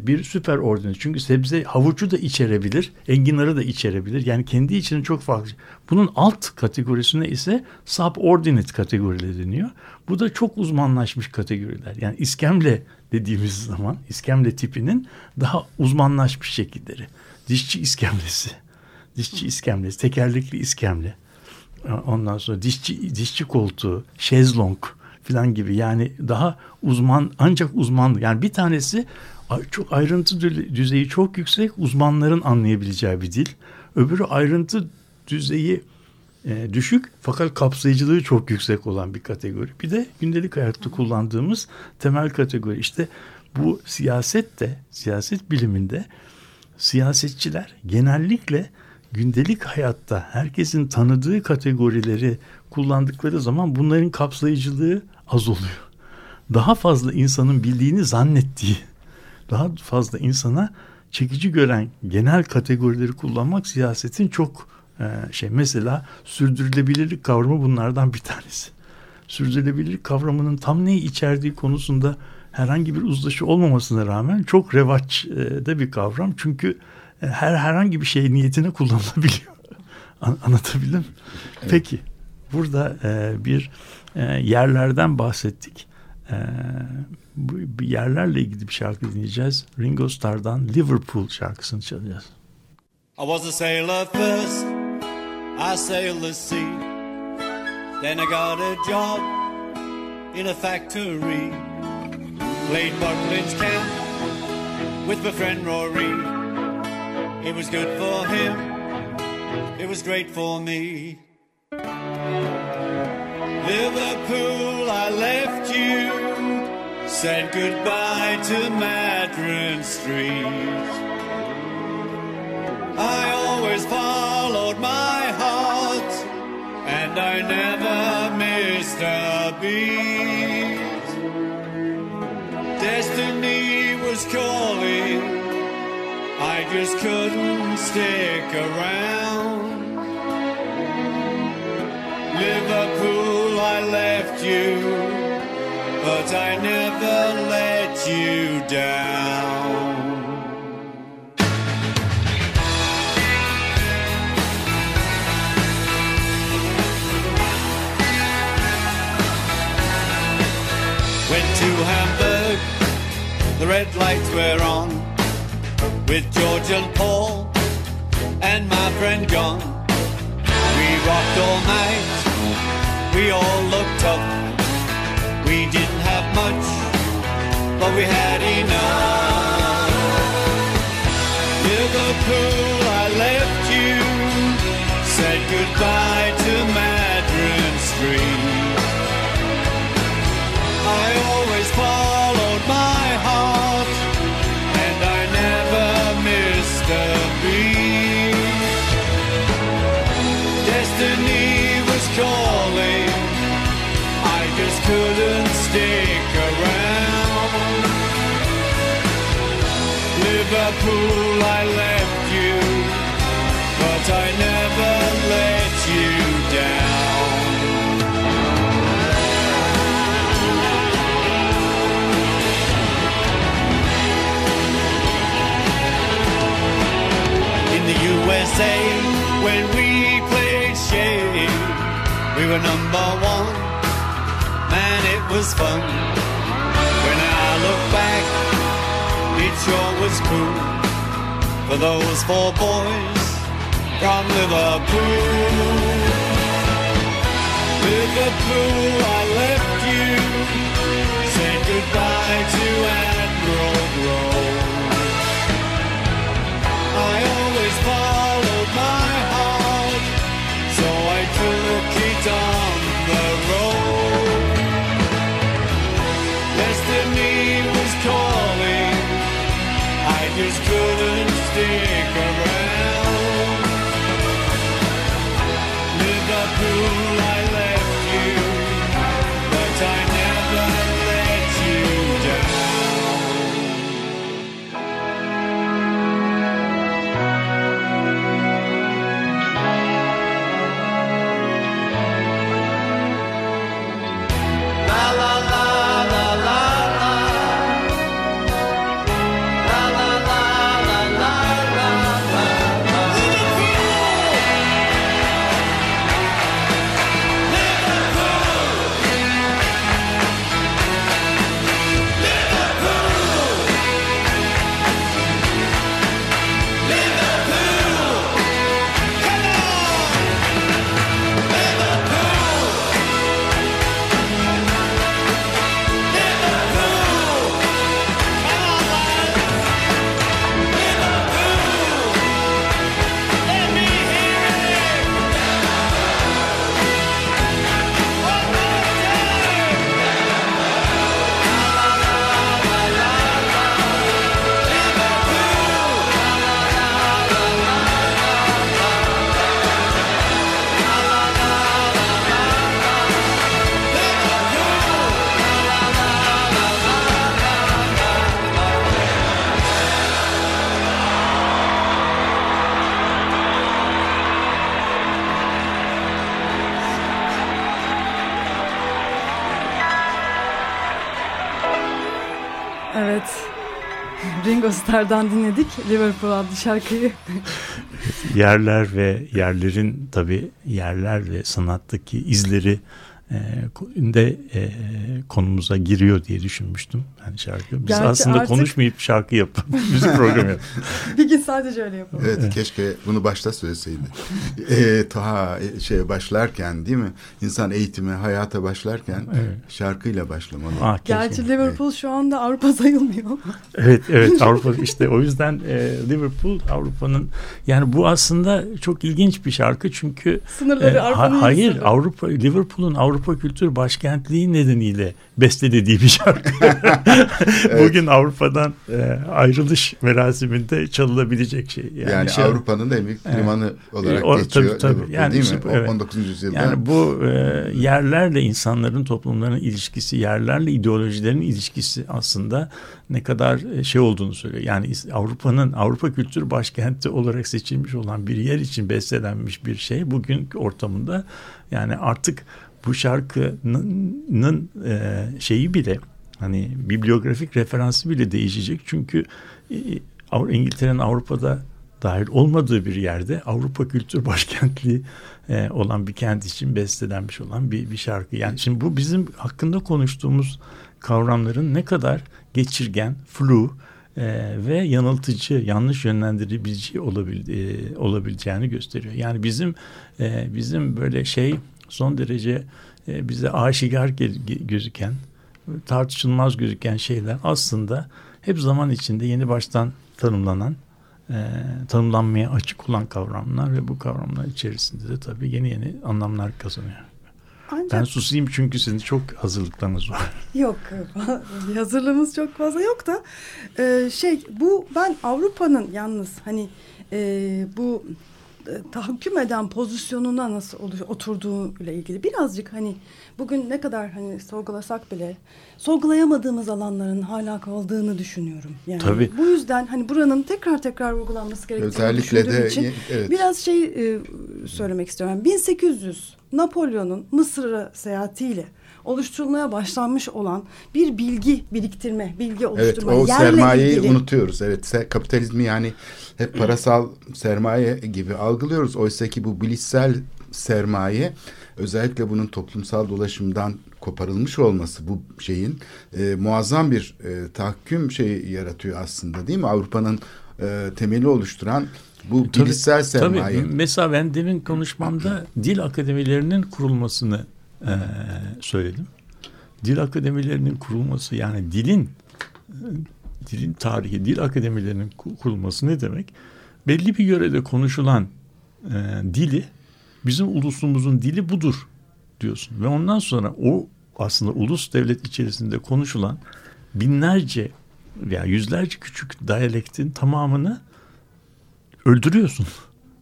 [SPEAKER 6] bir süper ordinit. Çünkü sebze havucu da içerebilir, enginarı da içerebilir. Yani kendi içinde çok farklı. Bunun alt kategorisine ise subordinate kategorileri deniyor. Bu da çok uzmanlaşmış kategoriler. Yani iskemle dediğimiz zaman iskemle tipinin daha uzmanlaşmış şekilleri. Dişçi iskemlesi, dişçi iskemlesi, tekerlekli iskemle. Ondan sonra dişçi dişçi koltuğu, şezlong falan gibi yani daha uzman ancak uzman yani bir tanesi çok ayrıntı düzeyi çok yüksek uzmanların anlayabileceği bir dil. Öbürü ayrıntı düzeyi e, düşük fakat kapsayıcılığı çok yüksek olan bir kategori. Bir de gündelik hayatta kullandığımız temel kategori. İşte bu siyaset de siyaset biliminde siyasetçiler genellikle gündelik hayatta herkesin tanıdığı kategorileri kullandıkları zaman bunların kapsayıcılığı az oluyor. Daha fazla insanın bildiğini zannettiği, daha fazla insana çekici gören genel kategorileri kullanmak siyasetin çok e, şey mesela sürdürülebilirlik kavramı bunlardan bir tanesi. Sürdürülebilirlik kavramının tam neyi içerdiği konusunda herhangi bir uzlaşı olmamasına rağmen çok revaçta bir kavram. Çünkü e, her herhangi bir şey niyetine kullanılabiliyor. [LAUGHS] Anlatabildim? Evet. Peki burada e, bir e, yerlerden bahsettik. E, bu yerlerle ilgili bir şarkı dinleyeceğiz. Ringo Starr'dan Liverpool şarkısını çalacağız. I was a sailor first. I sailed the sea. Then I got a job in a factory. Played Buckland's camp with my friend Rory. It was good for him. It was great for me. Liverpool, I left you. Said goodbye to Madron Street. I always followed my heart, and I never missed a beat. Destiny was calling, I just couldn't stick around. Liverpool, I left you, but I never let you down. Went to Hamburg
[SPEAKER 8] the red lights were on with George and Paul and my friend John. We rocked all night, we all looked up. We have much, but we had enough. Liverpool, I left you, said goodbye Liverpool, I left you, but I never let you down. in the USA when we played Shea. We were number one, man, it was fun. When I look back, it sure was cool for those four boys from Liverpool. Liverpool, I left you, said goodbye to Admiral Grove. I always followed my heart, so I took it on the road. Just couldn't stick around.
[SPEAKER 5] Evet. Ringo Starr'dan dinledik Liverpool adlı şarkıyı.
[SPEAKER 6] yerler ve yerlerin tabi yerler ve sanattaki izleri de e, konumuza giriyor diye düşünmüştüm. Yani şarkı. Biz
[SPEAKER 5] Gerçi
[SPEAKER 6] aslında
[SPEAKER 5] artık-
[SPEAKER 6] konuşmayıp şarkı yapıp [LAUGHS] müzik programı yapıp.
[SPEAKER 5] bir gün sadece öyle yapalım.
[SPEAKER 7] Evet, keşke bunu başta söyleseydi. [LAUGHS] Ee, ta şeye başlarken değil mi? İnsan eğitime, hayata başlarken
[SPEAKER 6] Evet.
[SPEAKER 7] şarkıyla başlamalı.
[SPEAKER 6] Ah, keşke.
[SPEAKER 5] Gerçi Liverpool şu anda Avrupa sayılmıyor. [LAUGHS]
[SPEAKER 6] Evet evet Avrupa işte o yüzden e, Liverpool Avrupa'nın yani bu aslında çok ilginç bir şarkı çünkü
[SPEAKER 5] Sınırları
[SPEAKER 6] e, ha-
[SPEAKER 5] Avrupa'nın
[SPEAKER 6] hayır. Avrupa Liverpool'un Avrupa kültür başkentliği nedeniyle bestelediği bir şarkı. [LAUGHS] Bugün Avrupa'dan e, ayrılış merasiminde çalınabilecek şey. Yani,
[SPEAKER 7] Yani,
[SPEAKER 6] şey-
[SPEAKER 7] Avrupa'nın en büyük limanı olarak
[SPEAKER 6] O-
[SPEAKER 7] geçiyor.
[SPEAKER 6] tabii, tabii. Yani
[SPEAKER 7] değil mi?
[SPEAKER 6] evet.
[SPEAKER 7] 19. yüzyılda.
[SPEAKER 6] Yani bu e, yerlerle insanların toplumların ilişkisi, yerlerle ideolojilerin ilişkisi aslında ne kadar e, şey olduğunu söylüyor. Yani Avrupa'nın Avrupa kültür başkenti olarak seçilmiş olan bir yer için bestelenmiş bir şey bugün ortamında yani artık bu şarkının e, şeyi bile hani bibliografik referansı bile değişecek çünkü e, İngiltere'nin Avrupa'da dahil olmadığı bir yerde Avrupa Kültür [LAUGHS] Başkentliği e, olan bir kent için bestelenmiş olan bir, bir şarkı. Yani şimdi bu bizim hakkında konuştuğumuz kavramların ne kadar geçirgen, flu ve yanıltıcı, yanlış yönlendirici olabil, olabileceğini gösteriyor. Yani bizim bizim böyle şey son derece e, bize aşikar gözüken, tartışılmaz gözüken şeyler aslında hep zaman içinde yeni baştan tanımlanan e, tanımlanmaya açık olan kavramlar ve bu kavramlar içerisinde de tabii yeni yeni anlamlar kazanıyor. Ancak, ben susayım çünkü sizin çok hazırlıklarınız var. [LAUGHS]
[SPEAKER 5] Yok [LAUGHS] hazırlığımız çok fazla yok da e, şey bu ben Avrupa'nın yalnız hani e, bu tahakküm eden pozisyonuna nasıl oturduğu ile ilgili birazcık hani bugün ne kadar hani sorgulasak bile sorgulayamadığımız alanların hala kaldığını düşünüyorum. Yani
[SPEAKER 6] Tabii.
[SPEAKER 5] bu yüzden hani buranın tekrar tekrar vurgulanması gerektiğini
[SPEAKER 7] Özellikle de,
[SPEAKER 5] için evet. biraz şey e, söylemek istiyorum. 1800 Napolyon'un Mısır'a seyahatiyle oluşturulmaya başlanmış olan bir bilgi biriktirme, bilgi oluşturma.
[SPEAKER 7] Evet, o sermayeyi ilgili. unutuyoruz. Evet, kapitalizmi yani hep parasal sermaye gibi algılıyoruz. Oysa ki bu bilişsel sermaye özellikle bunun toplumsal dolaşımdan koparılmış olması bu şeyin e, muazzam bir e, tahakküm şeyi yaratıyor aslında değil mi? Avrupa'nın e, temeli oluşturan bu tabii, bilişsel sermaye.
[SPEAKER 6] Tabii. Mesela ben demin konuşmamda dil akademilerinin kurulmasını e, söyledim. Dil akademilerinin kurulması yani dilin dilin tarihi, dil akademilerinin kurulması ne demek? Belli bir yörede konuşulan e, dili bizim ulusumuzun dili budur diyorsun. Ve ondan sonra o aslında ulus devlet içerisinde konuşulan binlerce veya yüzlerce küçük diyalektin tamamını öldürüyorsun.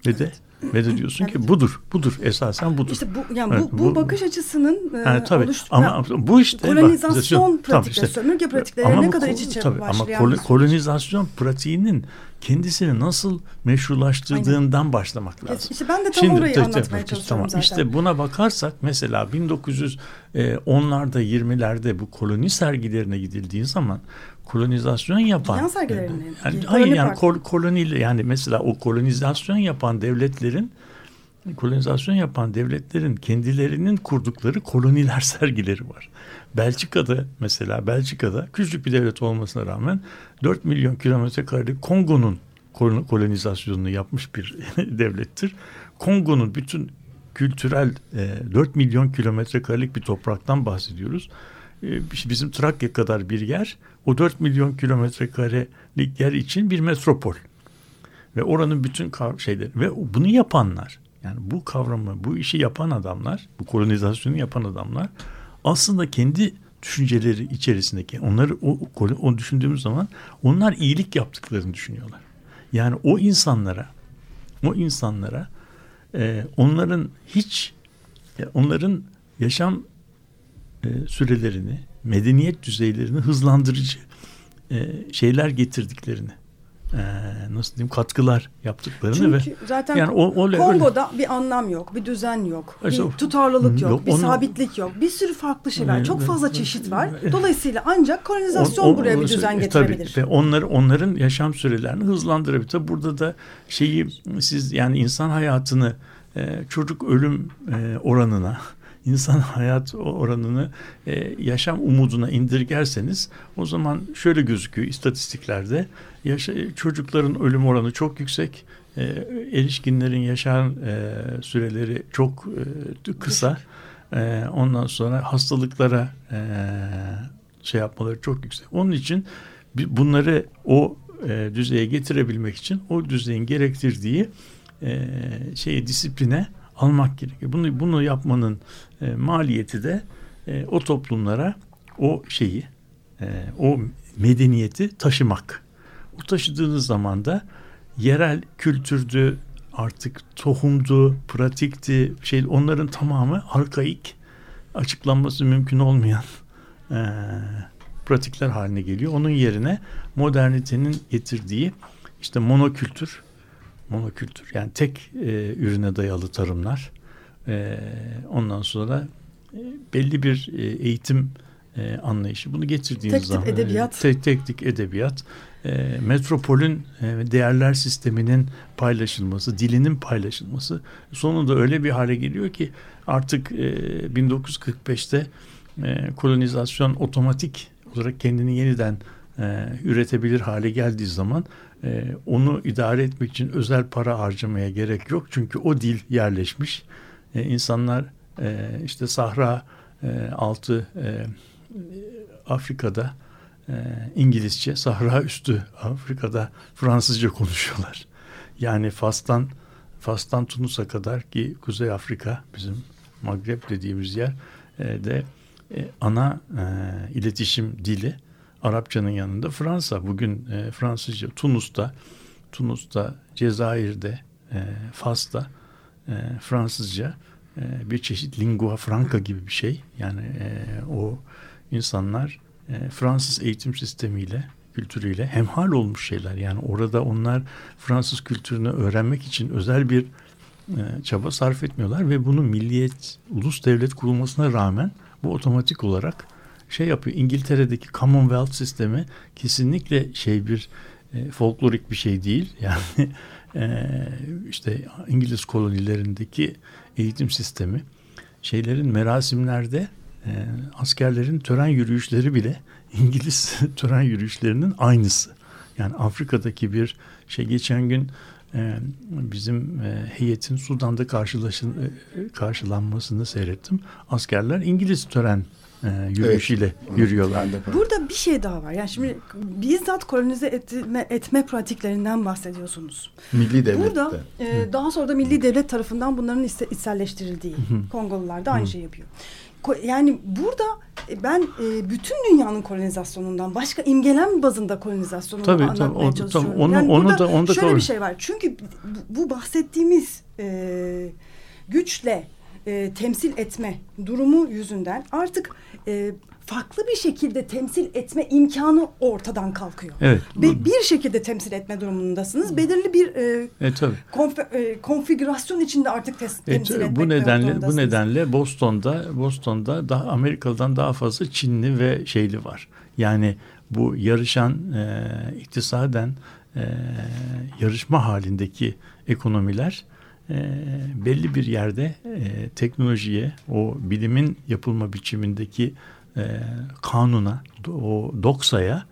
[SPEAKER 6] Ve de ve de diyorsun ki budur, budur esasen budur.
[SPEAKER 5] İşte bu yani evet, bu, bu, bakış açısının
[SPEAKER 6] yani, tabii, ama bu işte
[SPEAKER 5] kolonizasyon bak, pratikleri, işte, sömürge pratikleri ne kadar iç içe tabii,
[SPEAKER 6] ama kolonizasyon pratiğinin kendisini nasıl meşrulaştırdığından Aynen. başlamak lazım.
[SPEAKER 5] İşte ben de tam Şimdi, orayı anlatmaya te, çalışıyorum tamam. zaten.
[SPEAKER 6] İşte buna bakarsak mesela 1910'larda 20'lerde bu koloni sergilerine gidildiği zaman kolonizasyon yapan
[SPEAKER 5] Dünya sergilerine.
[SPEAKER 6] Yani, hayır yani kol, koloniyle yani mesela o kolonizasyon yapan devletlerin kolonizasyon yapan devletlerin kendilerinin kurdukları koloniler [LAUGHS] sergileri var. Belçika'da mesela Belçika'da küçük bir devlet olmasına rağmen 4 milyon kilometre karelik Kongo'nun kolonizasyonunu yapmış bir [LAUGHS] devlettir. Kongo'nun bütün kültürel e, 4 milyon kilometre karelik bir topraktan bahsediyoruz. E, bizim Trakya kadar bir yer o 4 milyon kilometre karelik yer için bir metropol. Ve oranın bütün şeyleri ve bunu yapanlar yani bu kavramı, bu işi yapan adamlar, bu kolonizasyonu yapan adamlar aslında kendi düşünceleri içerisindeki onları o, o düşündüğümüz zaman onlar iyilik yaptıklarını düşünüyorlar. Yani o insanlara o insanlara e, onların hiç onların yaşam e, sürelerini, medeniyet düzeylerini hızlandırıcı e, şeyler getirdiklerini e, nasıl diyeyim katkılar yaptıklarını
[SPEAKER 5] Çünkü
[SPEAKER 6] ve
[SPEAKER 5] zaten yani o, o Kongo'da öyle. bir anlam yok, bir düzen yok, işte, bir tutarlılık yok, yok bir onu, sabitlik yok. Bir sürü farklı şey var. Çok fazla çeşit var. Dolayısıyla ancak kolonizasyon o, o, buraya bir düzen getirebilir.
[SPEAKER 6] Tabii, ve onları onların yaşam sürelerini hızlandırabilir. Tabii burada da şeyi siz yani insan hayatını e, çocuk ölüm e, oranına insan [LAUGHS] hayat oranını e, yaşam umuduna indirgerseniz o zaman şöyle gözüküyor istatistiklerde. Yaşa, çocukların ölüm oranı çok yüksek e, erişkinlerin yaşam e, süreleri çok e, kısa. E, ondan sonra hastalıklara e, şey yapmaları çok yüksek. Onun için bunları o e, düzeye getirebilmek için o düzeyin gerektirdiği e, şeye disipline almak gerekiyor. Bunu bunu yapmanın e, maliyeti de e, o toplumlara o şeyi, e, o medeniyeti taşımak. O taşıdığınız zaman da yerel kültürdü, artık tohumdu, pratikti, şey onların tamamı arkaik, açıklanması mümkün olmayan e, pratikler haline geliyor. Onun yerine modernitenin getirdiği işte monokültür monokültür yani tek e, ürüne dayalı tarımlar e, ondan sonra e, belli bir e, eğitim e, anlayışı. Bunu getirdiğiniz
[SPEAKER 5] Tek
[SPEAKER 6] zaman
[SPEAKER 5] edebiyat.
[SPEAKER 6] tek teknik edebiyat, e, metropolün e, değerler sisteminin paylaşılması, dilinin paylaşılması sonunda öyle bir hale geliyor ki artık e, 1945'te e, kolonizasyon otomatik olarak kendini yeniden e, üretebilir hale geldiği zaman onu idare etmek için özel para harcamaya gerek yok. Çünkü o dil yerleşmiş. E, insanlar e, işte Sahra e, altı e, Afrika'da e, İngilizce, Sahra üstü Afrika'da Fransızca konuşuyorlar. Yani Fas'tan Fas'tan Tunus'a kadar ki Kuzey Afrika bizim Magreb dediğimiz yer e, de e, ana e, iletişim dili Arapçanın yanında Fransa. Bugün e, Fransızca Tunus'ta, Tunus'ta, Cezayir'de, e, Fas'ta e, Fransızca e, bir çeşit lingua franca gibi bir şey. Yani e, o insanlar e, Fransız eğitim sistemiyle, kültürüyle hemhal olmuş şeyler. Yani orada onlar Fransız kültürünü öğrenmek için özel bir e, çaba sarf etmiyorlar ve bunu milliyet, ulus devlet kurulmasına rağmen bu otomatik olarak şey yapıyor. İngiltere'deki Commonwealth sistemi kesinlikle şey bir e, folklorik bir şey değil. [LAUGHS] Yani e, işte İngiliz kolonilerindeki eğitim sistemi şeylerin merasimlerde e, askerlerin tören yürüyüşleri bile [LAUGHS] İngiliz [LAUGHS] tören yürüyüşlerinin aynısı. Yani Afrika'daki bir şey geçen gün e, bizim e, heyetin Sudan'da karşılaşın, e, karşılanmasını seyrettim. Askerler İngiliz tören e, yürüyüşüyle
[SPEAKER 7] Evet.
[SPEAKER 6] yürüyorlar.
[SPEAKER 5] Burada bir şey daha var. Yani şimdi bizzat kolonize etme, etme pratiklerinden bahsediyorsunuz.
[SPEAKER 7] Milli devlette.
[SPEAKER 5] Burada e, daha sonra da milli devlet tarafından bunların isse- içselleştirildiği Kongolular da aynı şeyi yapıyor. Ko- Yani burada e, ben e, bütün dünyanın kolonizasyonundan başka imgelem bazında kolonizasyonunu
[SPEAKER 6] Tabii, tabii,
[SPEAKER 5] anlatmaya
[SPEAKER 6] o-
[SPEAKER 5] çalışıyorum.
[SPEAKER 6] tabii, onu-
[SPEAKER 5] yani
[SPEAKER 6] onu da- onu da
[SPEAKER 5] şöyle
[SPEAKER 6] kabul-
[SPEAKER 5] bir şey var. Çünkü bu, bu bahsettiğimiz e, güçle e, temsil etme durumu yüzünden artık e, farklı bir şekilde temsil etme imkanı ortadan kalkıyor.
[SPEAKER 6] Evet.
[SPEAKER 5] Ve bir şekilde temsil etme durumundasınız. Belirli bir e,
[SPEAKER 6] E, tabii.
[SPEAKER 5] konfe- e, konfigürasyon içinde artık tes-
[SPEAKER 6] Evet,
[SPEAKER 5] temsil etmek
[SPEAKER 6] bu nedenle bu nedenle Boston'da Boston'da daha Amerikalı'dan daha fazla Çinli ve şeyli var. Yani bu yarışan e, iktisaden e, yarışma halindeki ekonomiler e, belli bir yerde e, teknolojiye, o bilimin yapılma biçimindeki e, kanuna, o doksaya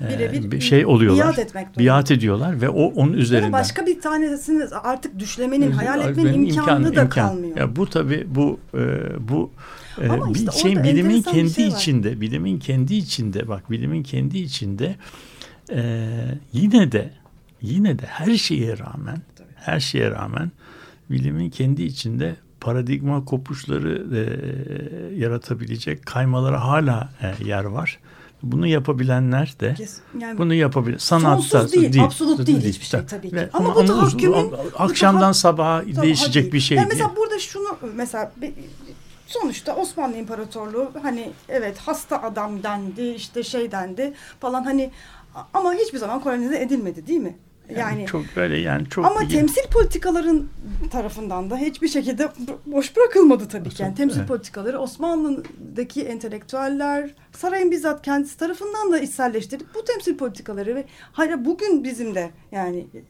[SPEAKER 6] e,
[SPEAKER 5] Birebir
[SPEAKER 6] bir şey oluyorlar.
[SPEAKER 5] biat etmek durumunda.
[SPEAKER 6] biat ediyorlar ve o onun
[SPEAKER 5] Ama
[SPEAKER 6] üzerinden.
[SPEAKER 5] başka bir tanesini artık düşlemenin, hayal
[SPEAKER 6] Benim
[SPEAKER 5] etmenin imkanı da
[SPEAKER 6] imkan.
[SPEAKER 5] kalmıyor.
[SPEAKER 6] Ya bu tabii bu e, bu e,
[SPEAKER 5] Ama
[SPEAKER 6] bir
[SPEAKER 5] işte
[SPEAKER 6] şeyin bilimin kendi
[SPEAKER 5] şey var.
[SPEAKER 6] içinde, bilimin kendi içinde bak bilimin kendi içinde e, yine de yine de her şeye rağmen her şeye rağmen bilimin kendi içinde paradigma kopuşları e, yaratabilecek kaymalara hala e, yer var. Bunu yapabilenler de
[SPEAKER 5] yani
[SPEAKER 6] bunu yapabilir. Sanatta
[SPEAKER 5] Sonsuz değil, absolut değil hiçbir şey tabii ki. Ama bu
[SPEAKER 6] Ama
[SPEAKER 5] tahakkümün- bu
[SPEAKER 6] akşamdan
[SPEAKER 5] tahakküm-
[SPEAKER 6] sabaha
[SPEAKER 5] Tabii,
[SPEAKER 6] değişecek
[SPEAKER 5] hadi.
[SPEAKER 6] bir şey
[SPEAKER 5] Yani
[SPEAKER 6] değil.
[SPEAKER 5] mesela burada şunu mesela sonuçta Osmanlı İmparatorluğu hani evet hasta adam dendi işte şey dendi falan hani ama hiçbir zaman kolonize edilmedi değil mi? Yani,
[SPEAKER 6] çok böyle yani çok
[SPEAKER 5] ama
[SPEAKER 6] iyi.
[SPEAKER 5] temsil politikaların tarafından da hiçbir şekilde bo- boş bırakılmadı tabii ki. Yani temsil
[SPEAKER 6] Evet.
[SPEAKER 5] politikaları Osmanlı'daki entelektüeller sarayın bizzat kendisi tarafından da içselleştirdik. Bu temsil politikaları ve hala bugün bizim de yani e,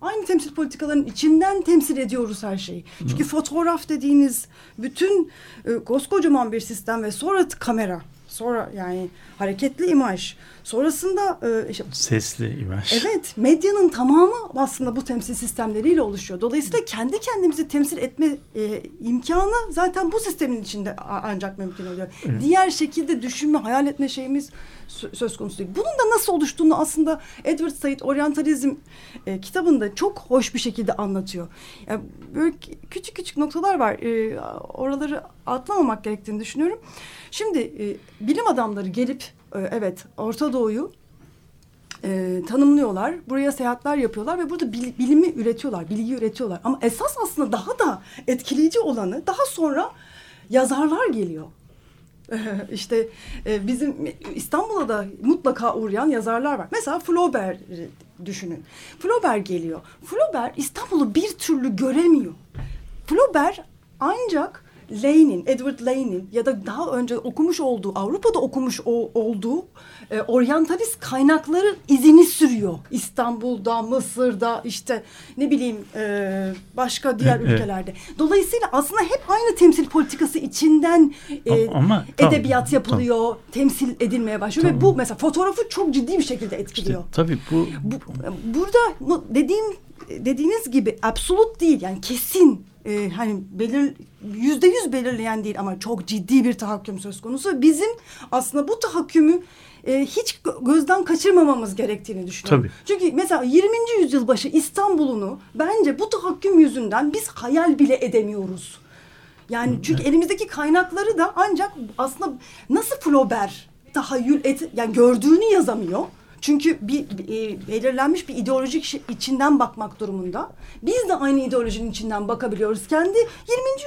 [SPEAKER 5] aynı temsil politikalarının içinden temsil ediyoruz her şeyi. Çünkü fotoğraf dediğiniz bütün e, koskocaman bir sistem ve sonra kamera sonra yani hareketli imaj sonrasında e, işte
[SPEAKER 6] sesli imaj.
[SPEAKER 5] Evet, medyanın tamamı aslında bu temsil sistemleriyle oluşuyor. Dolayısıyla kendi kendimizi temsil etme e, imkanı zaten bu sistemin içinde ancak mümkün oluyor. Diğer şekilde düşünme, hayal etme şeyimiz söz konusu değil. Bunun da nasıl oluştuğunu aslında Edward Said Orientalizm e, kitabında çok hoş bir şekilde anlatıyor. Yani böyle küçük küçük noktalar var. E, oraları atlamamak gerektiğini düşünüyorum. Şimdi e, bilim adamları gelip e, evet Orta Doğu'yu e, tanımlıyorlar. Buraya seyahatler yapıyorlar ve burada bil- bilimi üretiyorlar, bilgi üretiyorlar. Ama esas aslında daha da etkileyici olanı daha sonra yazarlar geliyor. [LAUGHS] işte e, bizim İstanbul'a da mutlaka uğrayan yazarlar var. Mesela Flaubert'i düşünün. Flaubert geliyor. Flaubert İstanbul'u bir türlü göremiyor. Flaubert ancak Lane'in, Edward Lane'in ya da daha önce okumuş olduğu, Avrupa'da okumuş o, olduğu e, oryantalist kaynakların izini sürüyor. İstanbul'da, Mısır'da, işte ne bileyim e, başka diğer
[SPEAKER 6] Evet.
[SPEAKER 5] ülkelerde. Dolayısıyla aslında hep aynı temsil politikası içinden e,
[SPEAKER 6] Ama- ama tamam,
[SPEAKER 5] edebiyat yapılıyor, temsil edilmeye başlıyor ve bu mesela fotoğrafı çok ciddi bir şekilde etkiliyor.
[SPEAKER 6] İşte tabii bu,
[SPEAKER 5] Bu, burada bu dediğim dediğiniz gibi absolut değil yani kesin e, hani belir yüzde yüz belirleyen değil ama çok ciddi bir tahakküm söz konusu. Bizim aslında bu tahakkümü e, hiç gö- gözden kaçırmamamız gerektiğini düşünüyorum.
[SPEAKER 6] Tabii.
[SPEAKER 5] Çünkü mesela 20. yüzyıl başı İstanbul'unu bence bu tahakküm yüzünden biz hayal bile edemiyoruz. Yani çünkü elimizdeki kaynakları da ancak aslında nasıl Flaubert tahayyül et yani gördüğünü yazamıyor. Çünkü bir, e, belirlenmiş bir ideolojik içinden bakmak durumunda. Biz de aynı ideolojinin içinden bakabiliyoruz. Kendi 20.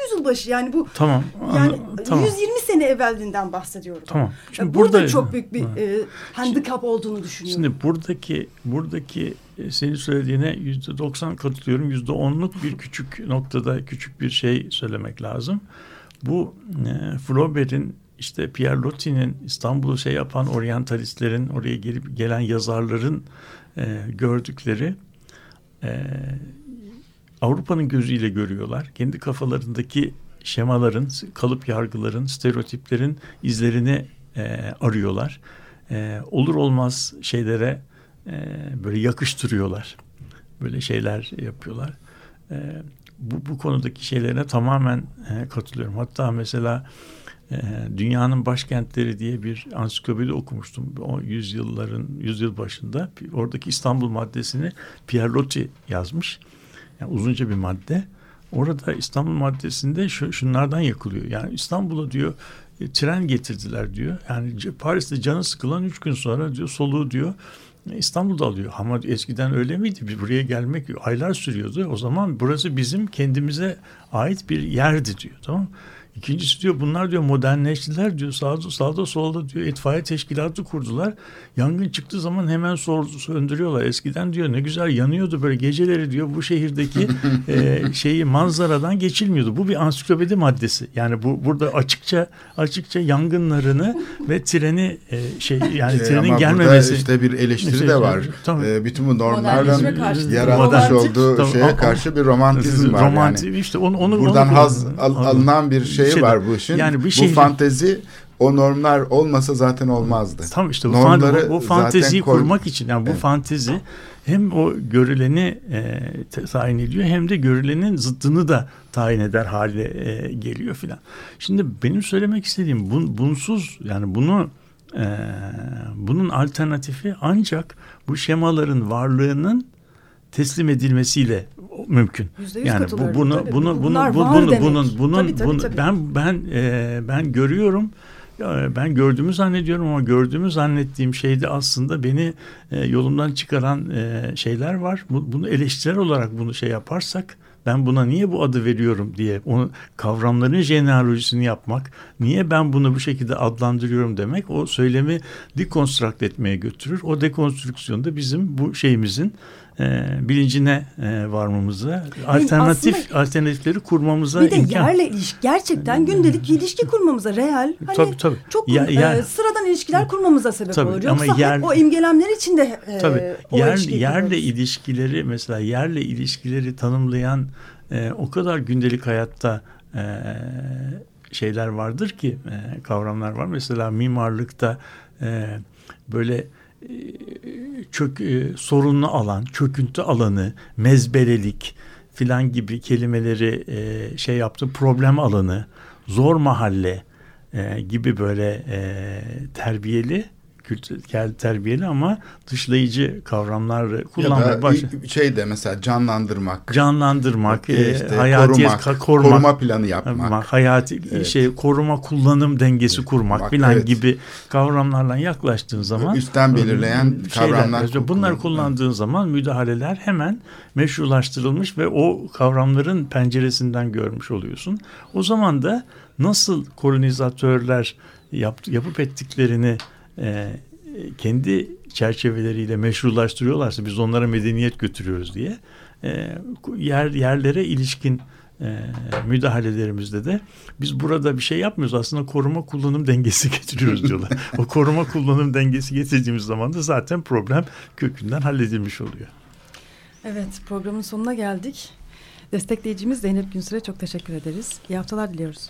[SPEAKER 5] yüzyıl başı yani bu
[SPEAKER 6] Tamam,
[SPEAKER 5] yani
[SPEAKER 6] tamam.
[SPEAKER 5] 120 sene evvelinden bahsediyorum.
[SPEAKER 6] Tamam. Şimdi
[SPEAKER 5] Şimdi burada,
[SPEAKER 6] burada-
[SPEAKER 5] çok büyük bir e, handikap olduğunu düşünüyorum.
[SPEAKER 6] Şimdi buradaki buradaki e, senin söylediğine yüzde doksan katılıyorum. Yüzde onluk bir küçük noktada küçük bir şey söylemek lazım. Bu e, Flaubert'in işte Pierre Loti'nin İstanbul'u şey yapan oryantalistlerin oraya gelip gelen yazarların e, gördükleri e, Avrupa'nın gözüyle görüyorlar. Kendi kafalarındaki şemaların, kalıp yargıların, stereotiplerin izlerini e, arıyorlar. E, olur olmaz şeylere e, böyle yakıştırıyorlar. Böyle şeyler yapıyorlar. E, bu, bu konudaki şeylerine tamamen e, katılıyorum. Hatta mesela Dünyanın Başkentleri diye bir ansiklopedi okumuştum. O yüzyılların, yüzyıl başında. Oradaki İstanbul maddesini Pierre Loti yazmış. Yani uzunca bir madde. Orada İstanbul maddesinde şu, şunlardan yakılıyor. Yani İstanbul'a diyor e, tren getirdiler diyor. Yani Paris'te canı sıkılan üç gün sonra diyor soluğu diyor e, İstanbul'da alıyor. Ama eskiden öyle miydi? Buraya gelmek aylar sürüyordu. O zaman burası bizim kendimize ait bir yerdi diyor. Tamam mı? İkincisi diyor bunlar diyor modernleştiler diyor sağda, sağda solda diyor itfaiye teşkilatı kurdular. Yangın çıktığı zaman hemen söndürüyorlar. Eskiden diyor ne güzel yanıyordu böyle geceleri diyor bu şehirdeki [LAUGHS] e, şeyi manzaradan geçilmiyordu. Bu bir ansiklopedi maddesi. Yani bu burada açıkça açıkça yangınlarını ve treni e, şey yani
[SPEAKER 7] Şey,
[SPEAKER 6] trenin
[SPEAKER 7] ama
[SPEAKER 6] gelmemesi.
[SPEAKER 7] burada işte bir eleştiri
[SPEAKER 6] Şey,
[SPEAKER 7] de var.
[SPEAKER 6] tabii.
[SPEAKER 7] Ee, bütün bu
[SPEAKER 3] karşıtı.
[SPEAKER 7] yaratmış olduğu
[SPEAKER 6] Tabii,
[SPEAKER 7] şeye
[SPEAKER 6] ama-
[SPEAKER 7] karşı bir romantizm var
[SPEAKER 6] Romantik,
[SPEAKER 7] yani.
[SPEAKER 6] işte onu, onu
[SPEAKER 7] Buradan
[SPEAKER 6] onu-
[SPEAKER 7] haz al- alınan bir şey
[SPEAKER 6] Şey-
[SPEAKER 7] var bu işin.
[SPEAKER 6] Yani bir
[SPEAKER 7] bu
[SPEAKER 6] şehrin-
[SPEAKER 7] fantezi o normlar olmasa zaten olmazdı.
[SPEAKER 6] Tam işte bu,
[SPEAKER 7] Normları
[SPEAKER 6] bu, bu fanteziyi
[SPEAKER 7] koy-
[SPEAKER 6] kurmak için yani bu
[SPEAKER 7] Evet.
[SPEAKER 6] fantezi hem o görüleni e, tayin ediyor hem de görülenin zıttını da tayin eder hale e, geliyor filan. Şimdi benim söylemek istediğim bun, bunsuz yani bunu e, bunun alternatifi ancak bu şemaların varlığının teslim edilmesiyle mümkün.
[SPEAKER 5] Yüzde yüz
[SPEAKER 6] Yani bu bunu
[SPEAKER 5] tabii.
[SPEAKER 6] bunu bunu
[SPEAKER 5] Bunlar
[SPEAKER 6] bu-
[SPEAKER 5] var
[SPEAKER 6] bunu
[SPEAKER 5] demek.
[SPEAKER 6] bunun bunun
[SPEAKER 5] Tabii, tabii,
[SPEAKER 6] bunu-
[SPEAKER 5] tabii.
[SPEAKER 6] ben ben e, ben görüyorum ben gördüğümü zannediyorum ama gördüğümü zannettiğim şeyde aslında beni e, yolumdan çıkaran e, şeyler var. Bu- Bunu eleştirel olarak bunu şey yaparsak ben buna niye bu adı veriyorum diye onu kavramların jenealojisini yapmak, niye ben bunu bu şekilde adlandırıyorum demek o söylemi dekonstrakt etmeye götürür. O dekonstrüksiyonda bizim bu şeyimizin e, bilincine e, varmamıza, alternatif
[SPEAKER 5] aslında-
[SPEAKER 6] alternatifleri kurmamıza
[SPEAKER 5] Bir de
[SPEAKER 6] imkan.
[SPEAKER 5] yerle ilişki gerçekten gündelik ilişki kurmamıza real hani
[SPEAKER 6] Tabii, tabii.
[SPEAKER 5] çok
[SPEAKER 6] Ya-
[SPEAKER 5] e, sıradan ilişkiler kurmamıza sebep
[SPEAKER 6] Tabii,
[SPEAKER 5] olur.
[SPEAKER 6] ama
[SPEAKER 5] Yoksa
[SPEAKER 6] yer-
[SPEAKER 5] o imgelemler içinde e,
[SPEAKER 6] Tabii
[SPEAKER 5] o
[SPEAKER 6] yer, yerle
[SPEAKER 5] kuruyoruz.
[SPEAKER 6] ilişkileri mesela yerle ilişkileri tanımlayan e, o kadar gündelik hayatta e, şeyler vardır ki e, kavramlar var. Mesela mimarlıkta e, böyle çök e, sorunlu alan, çöküntü alanı, mezbelelik filan gibi kelimeleri e, şey yaptı. Problem alanı, zor mahalle e, gibi böyle e, terbiyeli kültürel terbiyeli ama dışlayıcı kavramlar
[SPEAKER 7] Ya
[SPEAKER 6] kullanmaya başladı.
[SPEAKER 7] şey de mesela canlandırmak,
[SPEAKER 6] Canlandırmak,
[SPEAKER 7] e,
[SPEAKER 6] e,
[SPEAKER 7] işte
[SPEAKER 6] hayatiyet
[SPEAKER 7] korumak,
[SPEAKER 6] korumak,
[SPEAKER 7] koruma planı
[SPEAKER 6] yapmak. hayati
[SPEAKER 7] Evet.
[SPEAKER 6] şey koruma kullanım dengesi kurmak
[SPEAKER 7] Bak,
[SPEAKER 6] filan
[SPEAKER 7] evet.
[SPEAKER 6] gibi kavramlarla yaklaştığın zaman
[SPEAKER 7] Üstten belirleyen
[SPEAKER 6] şeyler,
[SPEAKER 7] kavramlar
[SPEAKER 6] işte bunları
[SPEAKER 7] kullan-
[SPEAKER 6] kullandığın zaman müdahaleler hemen meşrulaştırılmış ve o kavramların penceresinden görmüş oluyorsun. O zaman da nasıl kolonizatörler yap, yapıp ettiklerini e, kendi çerçeveleriyle meşrulaştırıyorlarsa biz onlara medeniyet götürüyoruz diye e, yer yerlere ilişkin e, müdahalelerimizde de biz burada bir şey yapmıyoruz aslında koruma kullanım dengesi [LAUGHS] getiriyoruz diyorlar. o koruma kullanım dengesi getirdiğimiz zaman da zaten problem kökünden halledilmiş oluyor.
[SPEAKER 5] Evet programın sonuna geldik. Destekleyicimiz Zeynep Günsür'e çok teşekkür ederiz. İyi haftalar diliyoruz.